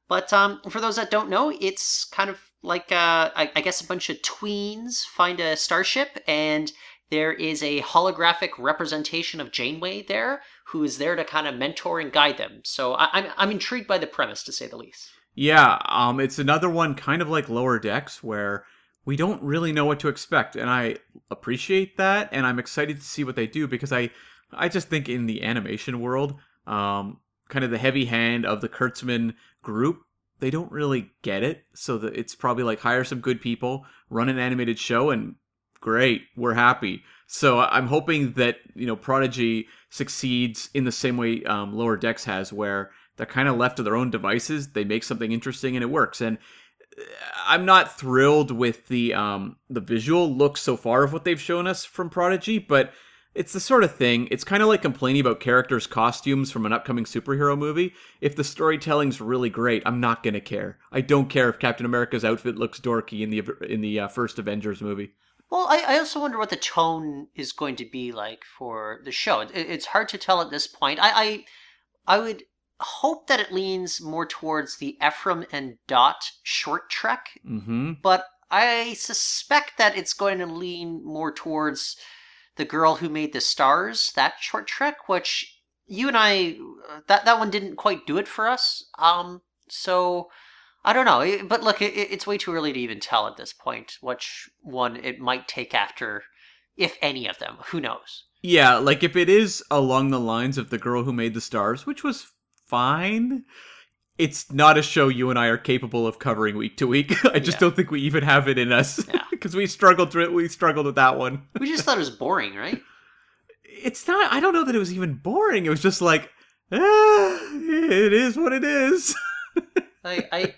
But um, for those that don't know, it's kind of like uh, I, I guess a bunch of tweens find a starship and there is a holographic representation of Janeway there, who is there to kind of mentor and guide them. So I, I'm I'm intrigued by the premise, to say the least. Yeah, um, it's another one kind of like Lower Decks where we don't really know what to expect, and I appreciate that, and I'm excited to see what they do because I, I just think in the animation world, um, kind of the heavy hand of the Kurtzman group, they don't really get it. So that it's probably like hire some good people, run an animated show, and great, we're happy. So I'm hoping that you know Prodigy succeeds in the same way um, Lower Decks has, where they're kind of left to their own devices. They make something interesting and it works. And uh, I'm not thrilled with the um, the visual look so far of what they've shown us from Prodigy, but it's the sort of thing. It's kind of like complaining about characters' costumes from an upcoming superhero movie. If the storytelling's really great, I'm not gonna care. I don't care if Captain America's outfit looks dorky in the in the uh, first Avengers movie. Well, I, I also wonder what the tone is going to be like for the show. It, it's hard to tell at this point. I, I I would hope that it leans more towards the Ephraim and Dot short trek, Mm-hmm. but I suspect that it's going to lean more towards the girl who made the stars, that short trek, which you and I that that one didn't quite do it for us. Um, so I don't know, but look, it, it's way too early to even tell at this point which one it might take after, if any of them. Who knows? Yeah, like if it is along the lines of the girl who made the stars, which was fine. It's not a show you and I are capable of covering week to week. I just Yeah. don't think we even have it in us Yeah. because we struggled through it. We struggled with that one. We just thought it was boring, right? It's not. I don't know that it was even boring. It was just like ah, it is what it is. I, I,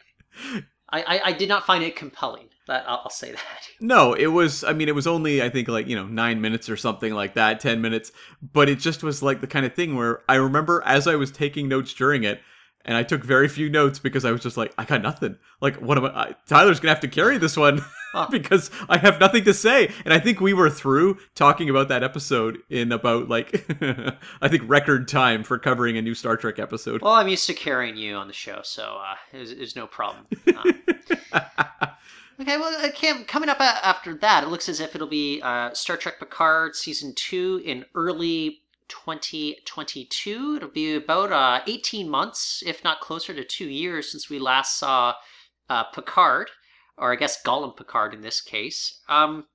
I, I did not find it compelling. That I'll, I'll say that. No, it was. I mean, it was only I think like you know nine minutes or something like that, ten minutes. But it just was like the kind of thing where I remember as I was taking notes during it, and I took very few notes because I was just like, I got nothing. Like, what am I? I Tyler's gonna have to carry this one because I have nothing to say. And I think we were through talking about that episode in about like I think record time for covering a new Star Trek episode. Well, I'm used to carrying you on the show, so uh, it's, it's no problem. Uh, Okay, well, uh, Cam, coming up after that, it looks as if it'll be uh, Star Trek Picard season two in early 2022. It'll be about uh, 18 months, if not closer to two years, since we last saw uh, Picard, or I guess Golem Picard in this case. Um,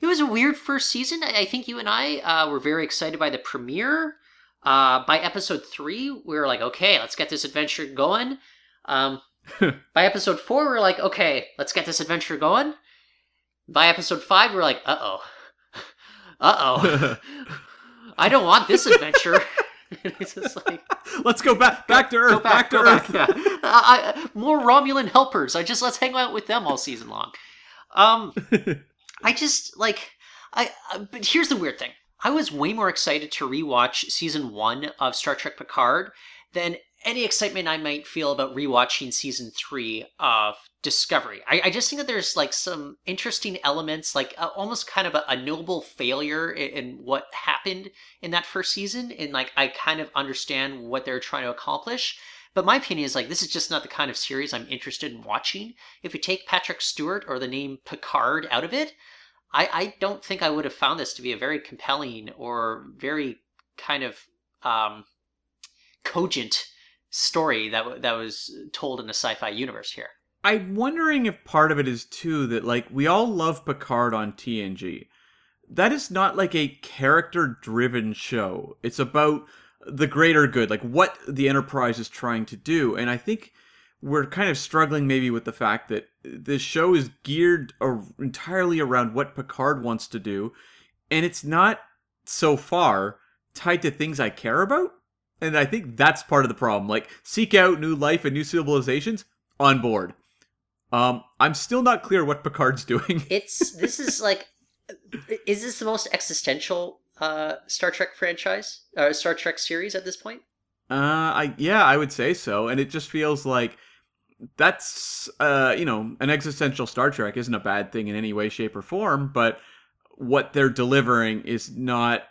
it was a weird first season. I think you and I uh, were very excited by the premiere. Uh, by episode three, we were like, okay, let's get this adventure going. Um, by episode four, we are like, okay, let's get this adventure going. By episode five, we are like, uh oh. Uh oh. I don't want this adventure. it's just like, let's go back back to Earth. back, back, to Earth. Back, yeah. I, more Romulan helpers. I just let's hang out with them all season long. Um, I just like I. Uh, but here's the weird thing. I was way more excited to rewatch season one of Star Trek Picard than any excitement I might feel about rewatching season three of Discovery. I, I just think that there's like some interesting elements, like uh, almost kind of a, a noble failure in, in, what happened in that first season. And like, I kind of understand what they're trying to accomplish. But my opinion is like, this is just not the kind of series I'm interested in watching. If you take Patrick Stewart or the name Picard out of it, I, I don't think I would have found this to be a very compelling or very kind of um, cogent story that that was told in the sci-fi universe here. I'm wondering if part of it is too that like we all love Picard on TNG. That is not like a character driven show. It's about the greater good, like what the Enterprise is trying to do. And I think we're kind of struggling maybe with the fact that this show is geared entirely around what Picard wants to do, and it's not so far tied to things I care about. And I think that's part of the problem. Like, seek out new life and new civilizations, on board. Um, I'm still not clear what Picard's doing. it's this is like, is this the most existential uh, Star Trek franchise, uh, Star Trek series at this point? Uh, I yeah, I would say so. And it just feels like that's uh, you know, an existential Star Trek isn't a bad thing in any way, shape, or form. But what they're delivering is not.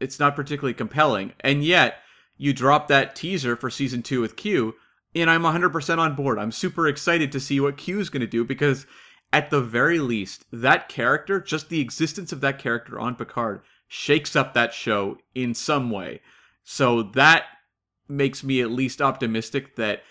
It's not particularly compelling, and yet you drop that teaser for season two with Q, and I'm 100% on board. I'm super excited to see what Q is going to do because, at the very least, that character, just the existence of that character on Picard, shakes up that show in some way. So that makes me at least optimistic that,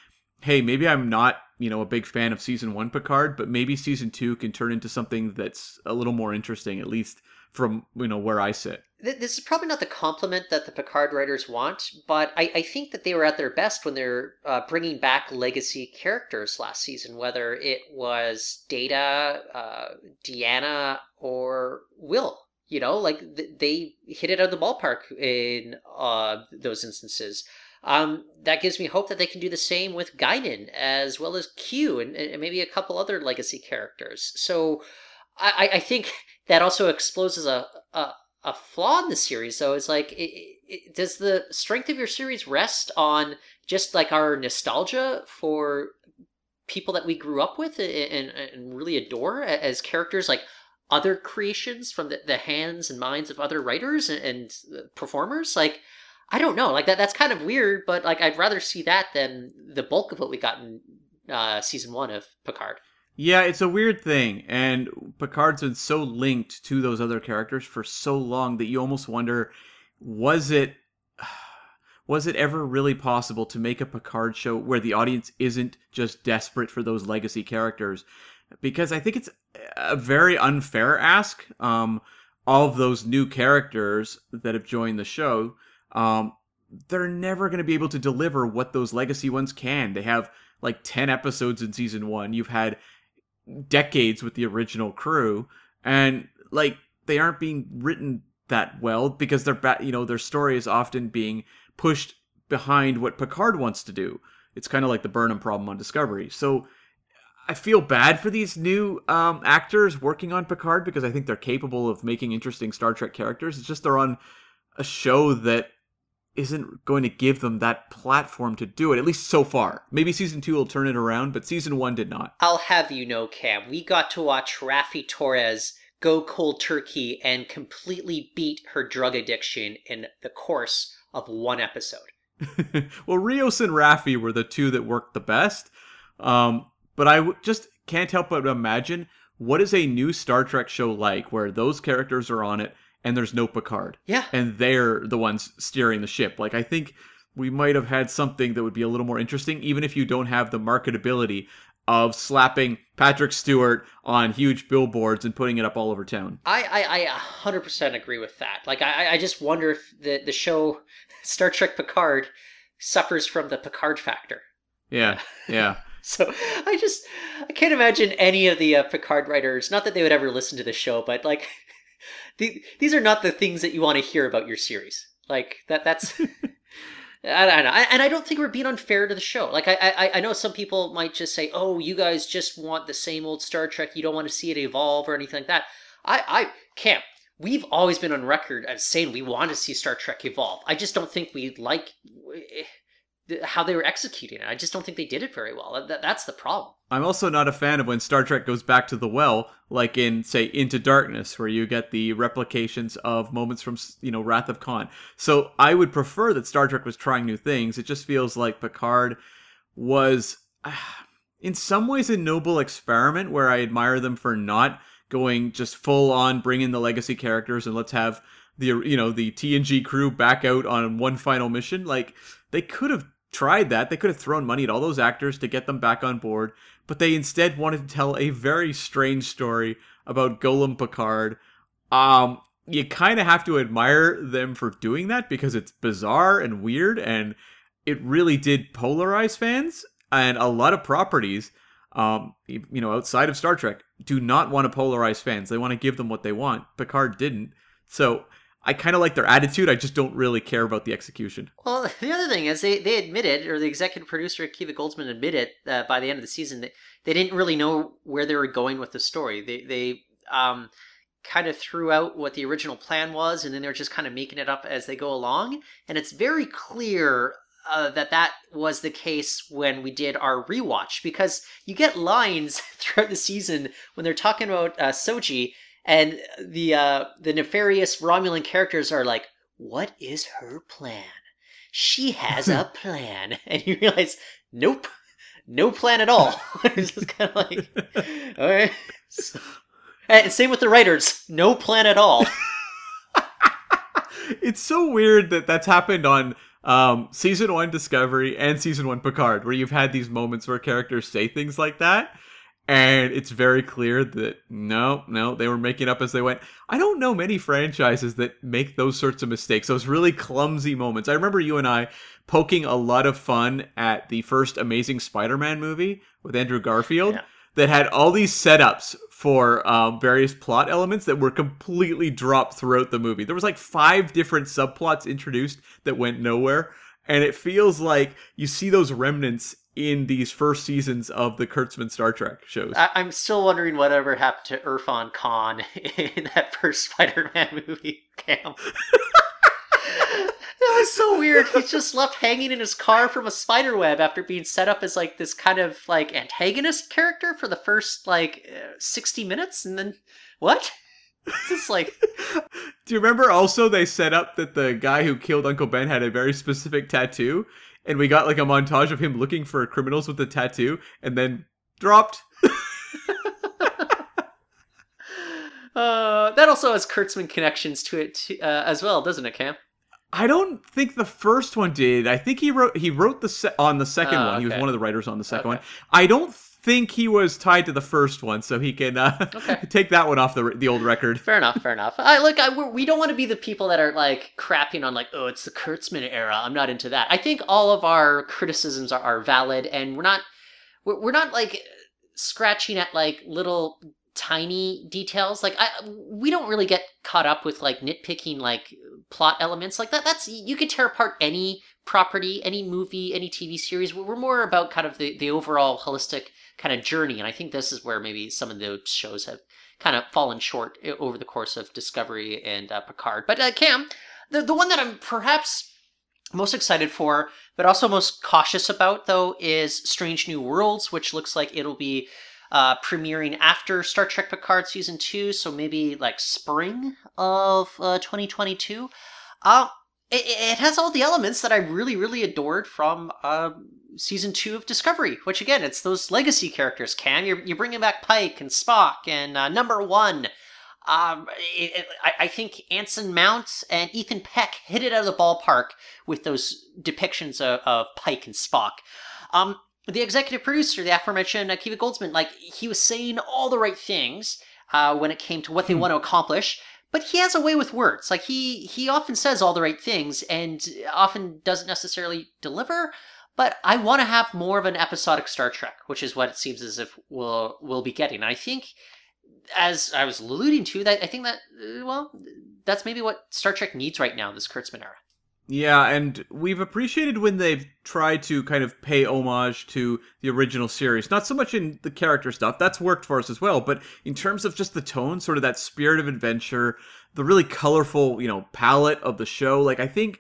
hey, maybe I'm not, you know, a big fan of season one Picard, but maybe season two can turn into something that's a little more interesting, at least from, you know, where I sit this is probably not the compliment that the Picard writers want, but I, I think that they were at their best when they're uh, bringing back legacy characters last season, whether it was Data, uh, Deanna, or Will. You know, like th- they hit it out of the ballpark in uh, those instances. Um, that gives me hope that they can do the same with Guinan as well as Q and, and maybe a couple other legacy characters. So I, I think that also exposes a, a a flaw in the series though is like it, it, does the strength of your series rest on just like our nostalgia for people that we grew up with and, and really adore as characters like other creations from the, the hands and minds of other writers and, and performers? Like i don't know. Like that that's kind of weird but like i'd rather see that than the bulk of what we got in uh, season one of picard yeah, it's a weird thing, and Picard's been so linked to those other characters for so long that you almost wonder, was it, was it ever really possible to make a Picard show where the audience isn't just desperate for those legacy characters? Because I think it's a very unfair ask. Um, all of those new characters that have joined the show, um, they're never going to be able to deliver what those legacy ones can. They have like 10 episodes in season one. You've had decades with the original crew and like they aren't being written that well because their ba- you know their story is often being pushed behind what Picard wants to do. It's kind of like the Burnham problem on Discovery. So I feel bad for these new um, actors working on Picard because I think they're capable of making interesting Star Trek characters. It's just they're on a show that isn't going to give them that platform to do it, at least so far. Maybe season two will turn it around, but season one did not. I'll have you know, Cam, we got to watch Raffi Torres go cold turkey and completely beat her drug addiction in the course of one episode. well, Rios and Raffi were the two that worked the best. Um, but I w- just can't help but imagine what is a new Star Trek show like where those characters are on it and there's no Picard. Yeah. And they're the ones steering the ship. Like, I think we might have had something that would be a little more interesting, even if you don't have the marketability of slapping Patrick Stewart on huge billboards and putting it up all over town. I, I, I 100% agree with that. Like, I, I just wonder if the, the show Star Trek Picard suffers from the Picard factor. Yeah, yeah. So I just I can't imagine any of the uh, Picard writers. Not that they would ever listen to the show, but like these are not the things that you want to hear about your series. Like that. That's I don't know, and I don't think we're being unfair to the show. Like I, I, I know some people might just say, "Oh, you guys just want the same old Star Trek. You don't want to see it evolve or anything like that." I, I can't. We've always been on record as saying we want to see Star Trek evolve. I just don't think we like eh, how they were executing it. I just don't think they did it very well. That, that's the problem. I'm also not a fan of when Star Trek goes back to the well, like in say Into Darkness, where you get the replications of moments from you know Wrath of Khan. So I would prefer that Star Trek was trying new things. It just feels like Picard was, in some ways, a noble experiment where I admire them for not going just full on bring in the legacy characters and let's have the you know the TNG crew back out on one final mission. Like they could have tried that. They could have thrown money at all those actors to get them back on board, but they instead wanted to tell a very strange story about Golem Picard. Um, you kind of have to admire them for doing that because it's bizarre and weird, and it really did polarize fans. And a lot of properties, um, you know, outside of Star Trek, do not want to polarize fans. They want to give them what they want. Picard didn't. So I kind of like their attitude. I just don't really care about the execution. Well, the other thing is they, they admitted, or the executive producer Akiva Goldsman admitted by the end of the season that they didn't really know where they were going with the story. They they um, kind of threw out what the original plan was, and then they're just kind of making it up as they go along. And it's very clear uh, that that was the case when we did our rewatch because you get lines throughout the season when they're talking about uh, Soji and the uh, the nefarious Romulan characters are like, "What is her plan? She has a plan," and you realize, nope, no plan at all. it's just kind of like, all right. So, and same with the writers, no plan at all. it's so weird that that's happened on um, season one Discovery and season one Picard, where you've had these moments where characters say things like that and it's very clear that no, no, they were making up as they went. I don't know many franchises that make those sorts of mistakes, those really clumsy moments. I remember you and I poking a lot of fun at the first Amazing Spider Man movie with Andrew Garfield. Yeah. That had all these setups for um, various plot elements that were completely dropped throughout the movie. There was like five different subplots introduced that went nowhere, and it feels like you see those remnants in these first seasons of the Kurtzman Star Trek shows. I- am still wondering whatever happened to Irrfan Khan in that first Spider-Man movie. Cam. that was so weird. He's just left hanging in his car from a spider web after being set up as like this kind of like antagonist character for the first like uh, 60 minutes and then what? It's just like Do you remember also they set up that the guy who killed Uncle Ben had a very specific tattoo and we got like a montage of him looking for criminals with the tattoo and then dropped. uh, that also has Kurtzman connections to it uh, as well, doesn't it, Cam? I don't think the first one did. I think he wrote he wrote the se- on the second Oh, one. He was one of the writers on the second Okay. one. I don't think he was tied to the first one, so he can uh, Okay. take that one off the the old record. Fair enough, fair enough. I look, I, we're- we don't want to be the people that are like crapping on like, oh, it's the Kurtzman era. I'm not into that. I think all of our criticisms are, are valid, and we're not we're, we're not like scratching at like little tiny details. Like, I we don't really get caught up with like nitpicking like plot elements like that. That's you could tear apart any property, any movie, any TV series. We're more about kind of the, the overall holistic kind of journey. And I think this is where maybe some of those shows have kind of fallen short eh, over the course of Discovery and uh, Picard. But uh, Cam, the, the one that I'm perhaps most excited for, but also most cautious about, though, is Strange New Worlds, which looks like it'll be uh, premiering after Star Trek Picard season two, so maybe like spring of uh, 2022. Uh, it, it, has all the elements that I really, really adored from uh, season two of Discovery, which again, it's those legacy characters. Cam, you're, you're bringing back Pike and Spock and uh, Number One. Um, it, it, I, I, think Anson Mount and Ethan Peck hit it out of the ballpark with those depictions of, of Pike and Spock. Um, the executive producer, the aforementioned Akiva Goldsman, like he was saying all the right things uh, when it came to what they hmm. want to accomplish, but he has a way with words. Like he he often says all the right things and often doesn't necessarily deliver. But I want to have more of an episodic Star Trek, which is what it seems as if we'll we'll be getting. I think, as I was alluding to, that I think that uh, well, that's maybe what Star Trek needs right now this Kurtzman era. Yeah, and we've appreciated when they've tried to kind of pay homage to the original series. Not so much in the character stuff, that's worked for us as well, but in terms of just the tone, sort of that spirit of adventure, the really colorful, you know, palette of the show, like I think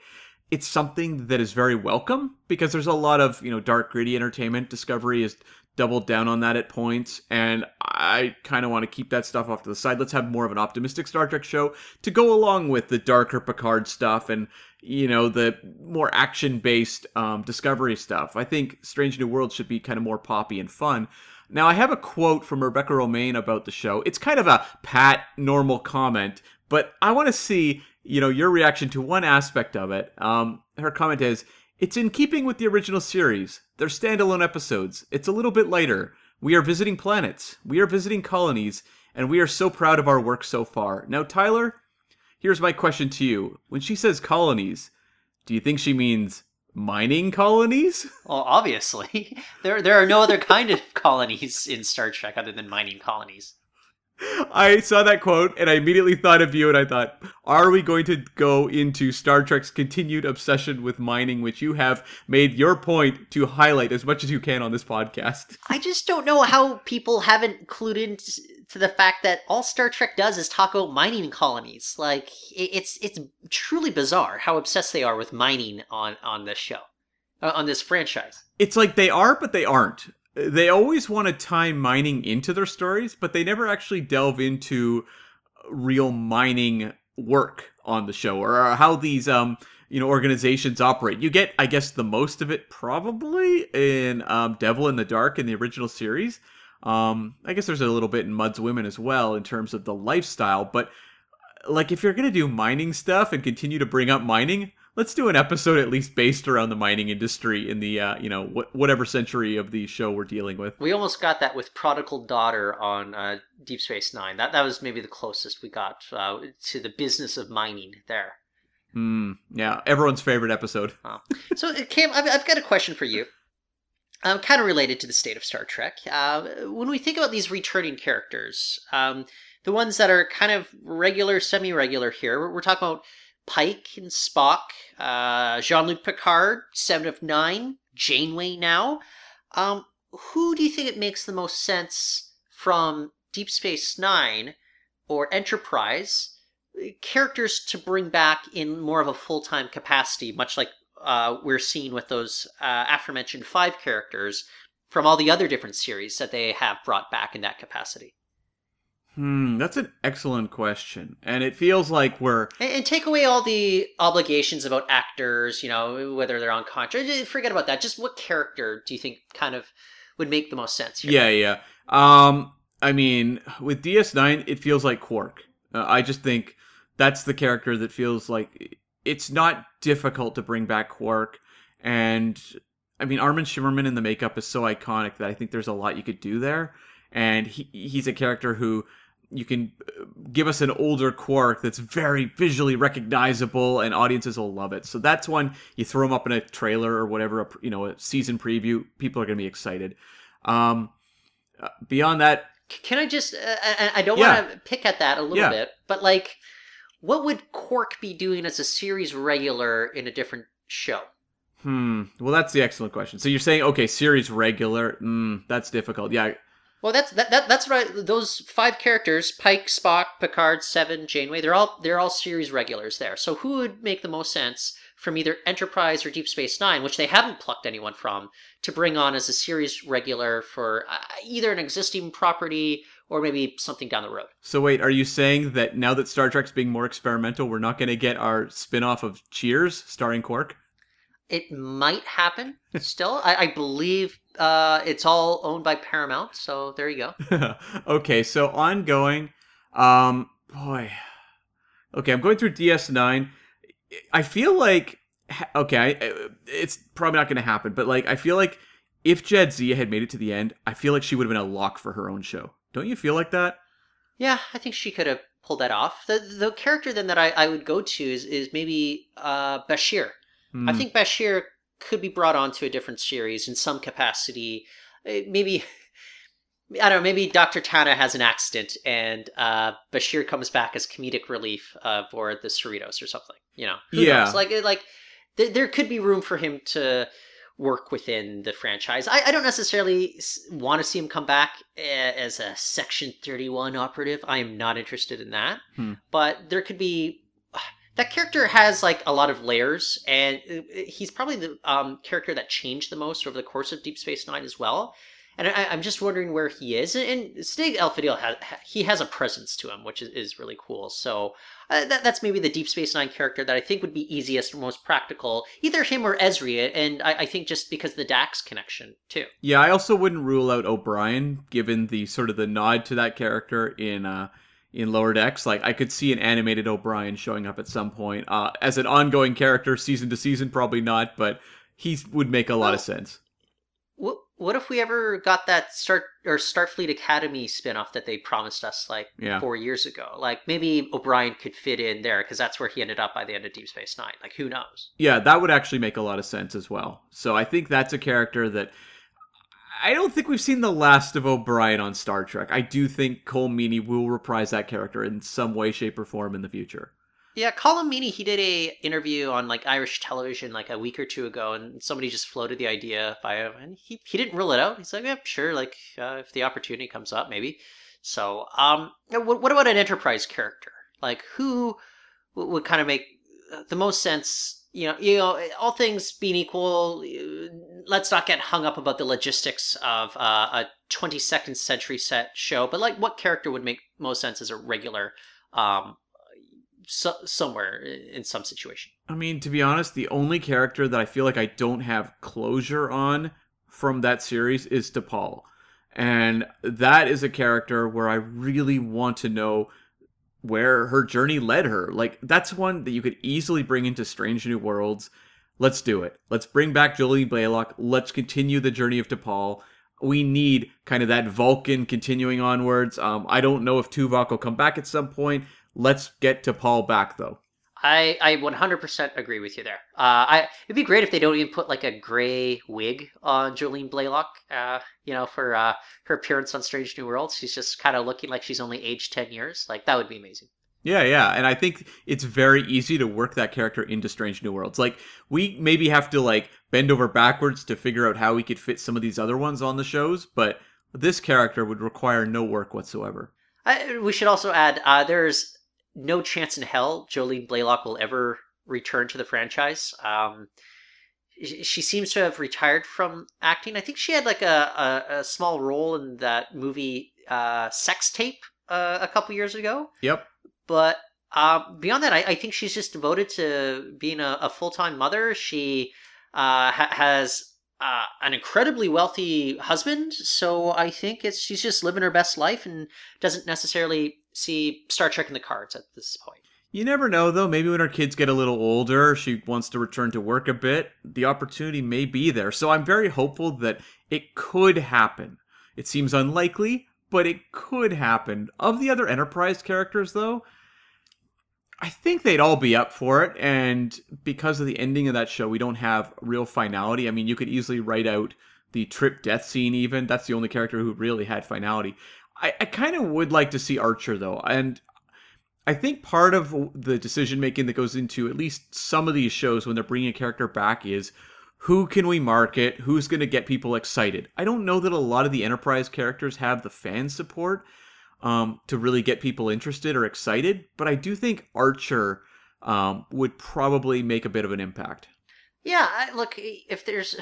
it's something that is very welcome because there's a lot of, you know, dark gritty entertainment. Discovery is doubled down on that at points, and I kind of want to keep that stuff off to the side. Let's have more of an optimistic Star Trek show to go along with the darker Picard stuff and you know the more action-based um, Discovery stuff. I think Strange New Worlds should be kind of more poppy and fun. Now, I have a quote from Rebecca Romijn about the show. It's kind of a pat, normal comment, but I want to see, you know, your reaction to one aspect of it. Um, her comment is, "It's in keeping with the original series. They're standalone episodes. It's a little bit lighter. We are visiting planets. We are visiting colonies, and we are so proud of our work so far." Now, Tyler, here's my question to you. When she says colonies, do you think she means mining colonies? Well, obviously. There there are no other kind of colonies in Star Trek other than mining colonies. I saw that quote and I immediately thought of you and I thought, are we going to go into Star Trek's continued obsession with mining, which you have made your point to highlight as much as you can on this podcast? I just don't know how people haven't included to the fact that all Star Trek does is talk about mining colonies. Like it's it's truly bizarre how obsessed they are with mining on on this show, uh, on this franchise. It's like they are, but they aren't they always want to tie mining into their stories, but they never actually delve into real mining work on the show or how these um you know organizations operate. You get, I guess, the most of it probably in um, Devil in the Dark in the original series. Um, I guess there's a little bit in Mudd's Women as well in terms of the lifestyle, but like if you're gonna do mining stuff and continue to bring up mining, let's do an episode at least based around the mining industry in the uh, you know wh- whatever century of the show we're dealing with. We almost got that with Prodigal Daughter on uh, Deep Space Nine. That that was maybe the closest we got uh, to the business of mining there. Hmm. yeah, everyone's favorite episode. Oh. So, uh, Cam, I've, I've got a question for you. Um, kind of related to the state of Star Trek. Uh, when we think about these returning characters, um, the ones that are kind of regular, semi-regular here, we're, we're talking about Pike and Spock, uh, Jean Luc Picard, Seven of Nine, Janeway now. Um, who do you think it makes the most sense from Deep Space Nine or Enterprise characters to bring back in more of a full time capacity, much like uh, we're seeing with those uh, aforementioned five characters from all the other different series that they have brought back in that capacity? Hmm, that's an excellent question. And it feels like we're and, and, take away all the obligations about actors, you know, whether they're on contract. Forget about that. Just what character do you think kind of would make the most sense here? Yeah, yeah. Um I mean, with DS9 it feels like Quark. Uh, I just think that's the character that feels like it's not difficult to bring back Quark and I mean Armin Shimerman in the makeup is so iconic that I think there's a lot you could do there and he he's a character who you can uh, give us an older Quark that's very visually recognizable and audiences will love it. So that's one you throw them up in a trailer or whatever, a, you know, a season preview. People are going to be excited. Um, uh, beyond that, can I just? Uh, I don't yeah. want to pick at that a little yeah. bit, but like, what would Quark be doing as a series regular in a different show? Hmm. Well, that's the excellent question. So you're saying, okay, series regular. Mm, that's difficult. Yeah. Well, that's that, that that's right. Those five characters: Pike, Spock, Picard, Seven, Janeway. They're all they're all series regulars there. So who would make the most sense from either Enterprise or Deep Space Nine, which they haven't plucked anyone from, to bring on as a series regular for uh, either an existing property or maybe something down the road? So wait, are you saying that now that Star Trek's being more experimental, we're not going to get our spin-off of Cheers starring Quark? It might happen still. I, I believe uh, it's all owned by Paramount, so there you go. okay, so ongoing. Um, boy. Okay, I'm going through DS9. I feel like okay, it's probably not going to happen, but like I feel like if Jadzia had made it to the end, I feel like she would have been a lock for her own show. Don't you feel like that? Yeah, I think she could have pulled that off. The the character then that I, I would go to is is maybe uh, Bashir. Mm. I hmm. think Bashir could be brought onto a different series in some capacity. Uh, maybe I don't know. Maybe Doctor T'Ana has an accident, and uh, Bashir comes back as comedic relief uh, for the Cerritos or something. You know, Who yeah. Knows? Like like th- there could be room for him to work within the franchise. I, I don't necessarily want to see him come back as a Section Thirty One operative. I am not interested in that. Hmm. But there could be that character has like a lot of layers, and uh, he's probably the um, character that changed the most over the course of Deep Space Nine as well. And I, am just wondering where he is. And Siddig El Fadil has he has a presence to him, which is, is really cool. So uh, that, that's maybe the Deep Space Nine character that I think would be easiest or most practical, either him or Ezri. And I, I think just because the Dax connection too. Yeah, I also wouldn't rule out O'Brien, given the sort of the nod to that character in. Uh, in Lower Decks. Like I could see an animated O'Brien showing up at some point uh, as an ongoing character, season to season. Probably not, but he would make a lot well, of sense. What What if we ever got that Start or Starfleet Academy spinoff that they promised us like yeah. four years ago? Like maybe O'Brien could fit in there because that's where he ended up by the end of Deep Space Nine. Like who knows? Yeah, that would actually make a lot of sense as well. So I think that's a character that I don't think we've seen the last of O'Brien on Star Trek. I do think Colm Meaney will reprise that character in some way, shape, or form in the future. Yeah, Colm Meaney, he did a interview on like Irish television like a week or two ago, and somebody just floated the idea by him, and he he didn't rule it out. He's like, yeah, sure, like uh, if the opportunity comes up, maybe. So, um, what, what about an Enterprise character? Like, who would kind of make the most sense you know, you know, all things being equal, let's not get hung up about the logistics of uh, a 22nd century set show. But like, what character would make most sense as a regular, um, so, somewhere in some situation? I mean, to be honest, the only character that I feel like I don't have closure on from that series is T'Pol, and that is a character where I really want to know where her journey led her. Like that's one that you could easily bring into Strange New Worlds. Let's do it. Let's bring back Jolene Blalock. Let's continue the journey of T'Pol. We need kind of that Vulcan continuing onwards. Um, I don't know if Tuvok will come back at some point. Let's get T'Pol back though. I, I 100% agree with you there. Uh, I it'd be great if they don't even put like a gray wig on Jolene Blalock. Uh, you know, for uh, her appearance on Strange New Worlds, she's just kind of looking like she's only aged 10 years. Like that would be amazing. Yeah, yeah, and I think it's very easy to work that character into Strange New Worlds. Like we maybe have to like bend over backwards to figure out how we could fit some of these other ones on the shows, but this character would require no work whatsoever. I, we should also add uh, there's no chance in hell Jolene Blalock will ever return to the franchise. Um, she seems to have retired from acting. I think she had like a, a, a small role in that movie uh, Sex Tape uh, a couple years ago. Yep. But uh, beyond that, I, I, think she's just devoted to being a, a full time mother. She uh, ha- has uh, an incredibly wealthy husband, so I think it's she's just living her best life and doesn't necessarily see Star Trek in the cards at this point. You never know, though. Maybe when her kids get a little older, she wants to return to work a bit. The opportunity may be there. So I'm very hopeful that it could happen. It seems unlikely, but it could happen. Of the other Enterprise characters, though, I think they'd all be up for it. And because of the ending of that show, we don't have real finality. I mean, you could easily write out the Trip death scene, even. That's the only character who really had finality. I, I kind of would like to see Archer though, and I think part of the decision making that goes into at least some of these shows when they're bringing a character back is who can we market? Who's going to get people excited? I don't know that a lot of the Enterprise characters have the fan support um, to really get people interested or excited, but I do think Archer um, would probably make a bit of an impact. Yeah, I, look, if there's,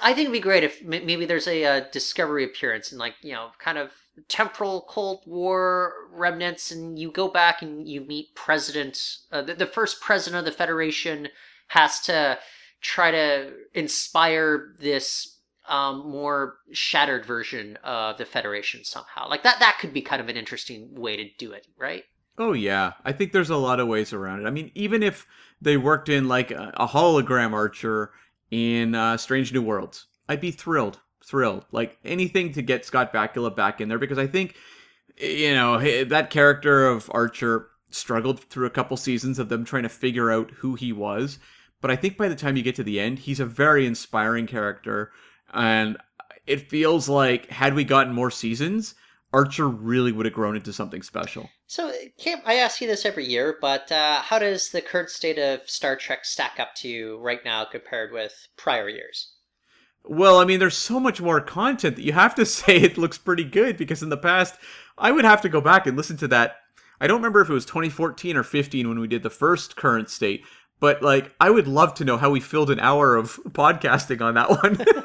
I think it'd be great if maybe there's a, uh discovery appearance and like you know, kind of temporal Cold War remnants, and you go back and you meet President, uh, the, the first president of the Federation has to try to inspire this um, more shattered version of the Federation somehow. Like that, that could be kind of an interesting way to do it, right? Oh yeah, I think there's a lot of ways around it. I mean, even if they worked in like a, a hologram Archer in uh, Strange New Worlds, I'd be thrilled, thrilled. Like anything to get Scott Bakula back in there because I think, you know, that character of Archer struggled through a couple seasons of them trying to figure out who he was. But I think by the time you get to the end, he's a very inspiring character, and it feels like had we gotten more seasons, Archer really would have grown into something special. So, Cam, I ask you this every year, but uh, how does the current state of Star Trek stack up to you right now compared with prior years? Well, I mean, there's so much more content that you have to say it looks pretty good because in the past, I would have to go back and listen to that. I don't remember if it was 2014 or 15 when we did the first current state, but like, I would love to know how we filled an hour of podcasting on that one.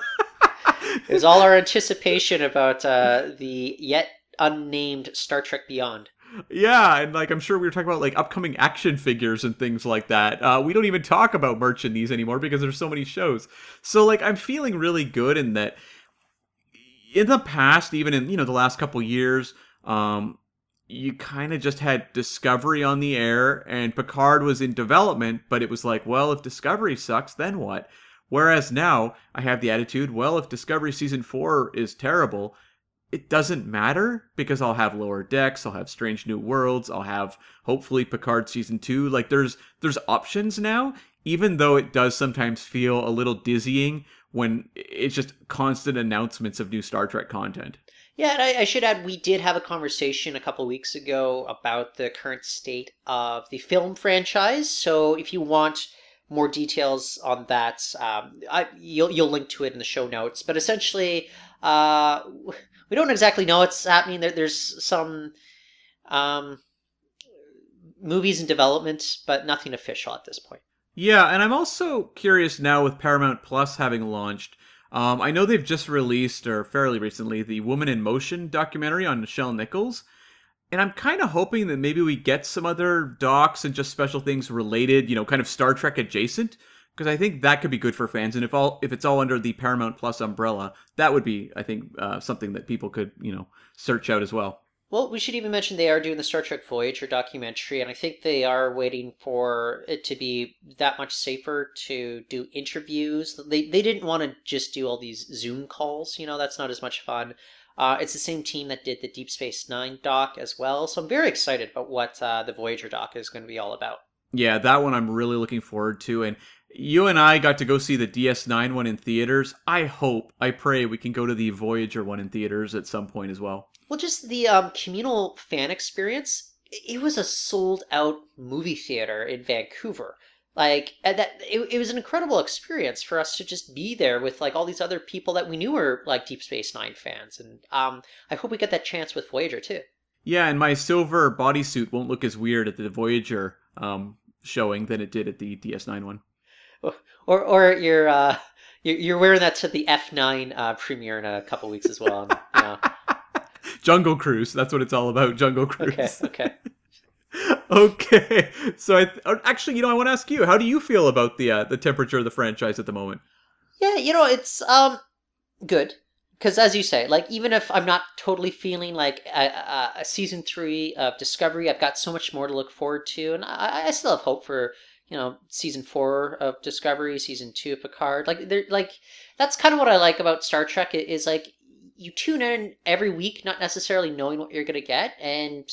It was all our anticipation about uh, the yet unnamed Star Trek Beyond. yeah, and like, I'm sure we were talking about like upcoming action figures and things like that. Uh, we don't even talk about merch in these anymore because there's so many shows. So like, I'm feeling really good in that. In the past, even in you know the last couple years, um, you kind of just had Discovery on the air and Picard was in development, but it was like, well, if Discovery sucks, then what? Whereas now I have the attitude, well, if Discovery season four is terrible, it doesn't matter because I'll have Lower Decks, I'll have Strange New Worlds, I'll have hopefully Picard season two. Like there's there's options now, even though it does sometimes feel a little dizzying when it's just constant announcements of new Star Trek content. Yeah, and I, I should add, we did have a conversation a couple weeks ago about the current state of the film franchise. So if you want more details on that, um, I, you'll you'll link to it in the show notes. But essentially, uh, we don't exactly know what's happening. There, there's some um, movies in development, but nothing official at this point. Yeah, and I'm also curious now with Paramount Plus having launched. Um, I know they've just released, or fairly recently, the Woman in Motion documentary on Nichelle Nichols. And I'm kind of hoping that maybe we get some other docs and just special things related, you know, kind of Star Trek adjacent, because I think that could be good for fans. And if all if it's all under the Paramount Plus umbrella, that would be, I think, uh, something that people could, you know, search out as well. Well, we should even mention they are doing the Star Trek Voyager documentary, and I think they are waiting for it to be that much safer to do interviews. They they didn't want to just do all these Zoom calls. You know, that's not as much fun. Uh, it's the same team that did the Deep Space Nine doc as well, so I'm very excited about what uh, the Voyager doc is going to be all about. Yeah, that one I'm really looking forward to. And you and I got to go see the DS9 one in theaters. I hope, I pray we can go to the Voyager one in theaters at some point as well. Well, just the um, communal fan experience. It was a sold out movie theater in Vancouver. Like that, it, it was an incredible experience for us to just be there with like all these other people that we knew were like Deep Space Nine fans, and um, I hope we get that chance with Voyager too. Yeah, and my silver bodysuit won't look as weird at the Voyager um, showing than it did at the DS9 one. Or or you're uh, you're you're wearing that to the F9 uh, premiere in a couple weeks as well. And, you know. Jungle Cruise, that's what it's all about, Jungle Cruise. Okay, okay. okay. So I th- actually, you know, I want to ask you, how do you feel about the uh, the temperature of the franchise at the moment? Yeah, you know, it's um good because as you say, like even if I'm not totally feeling like a, a, a season three of Discovery, I've got so much more to look forward to, and I, I still have hope for you know season four of Discovery, season two of Picard. Like they're like that's kind of what I like about Star Trek is like you tune in every week, not necessarily knowing what you're gonna get, and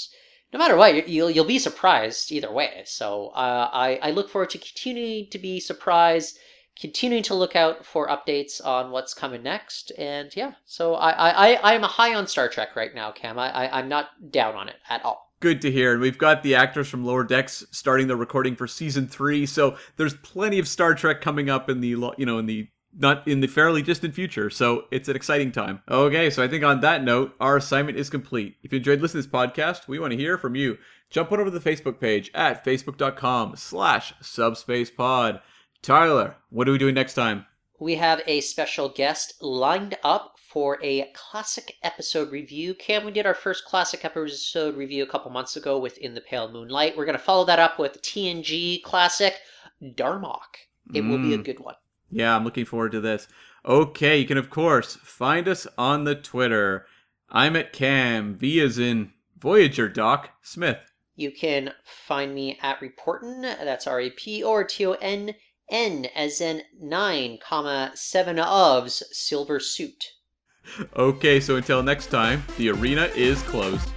no matter what, you- you'll you'll be surprised either way. So uh, I I look forward to continuing to be surprised, continuing to look out for updates on what's coming next, and yeah. So I I I I'm high on Star Trek right now, Cam. I, I I'm not down on it at all. Good to hear. And we've got the actors from Lower Decks starting the recording for season three, so there's plenty of Star Trek coming up in the you know in the not in the fairly distant future. So it's an exciting time. Okay, so I think on that note, our assignment is complete. If you enjoyed listening to this podcast, we want to hear from you. Jump on over to the Facebook page at facebook.com slash subspacepod. Tyler, what are we doing next time? We have a special guest lined up for a classic episode review. Cam, we did our first classic episode review a couple months ago with In the Pale Moonlight. We're going to follow that up with TNG classic Darmok. It will be a mm. good one. Yeah, I'm looking forward to this. Okay, you can of course find us on the Twitter. I'm at Cam, V is in Voyager Doc Smith. You can find me at Reportin, that's R A P or T O N N as in 9, comma 7 ofs silver suit. Okay, so until next time, the arena is closed.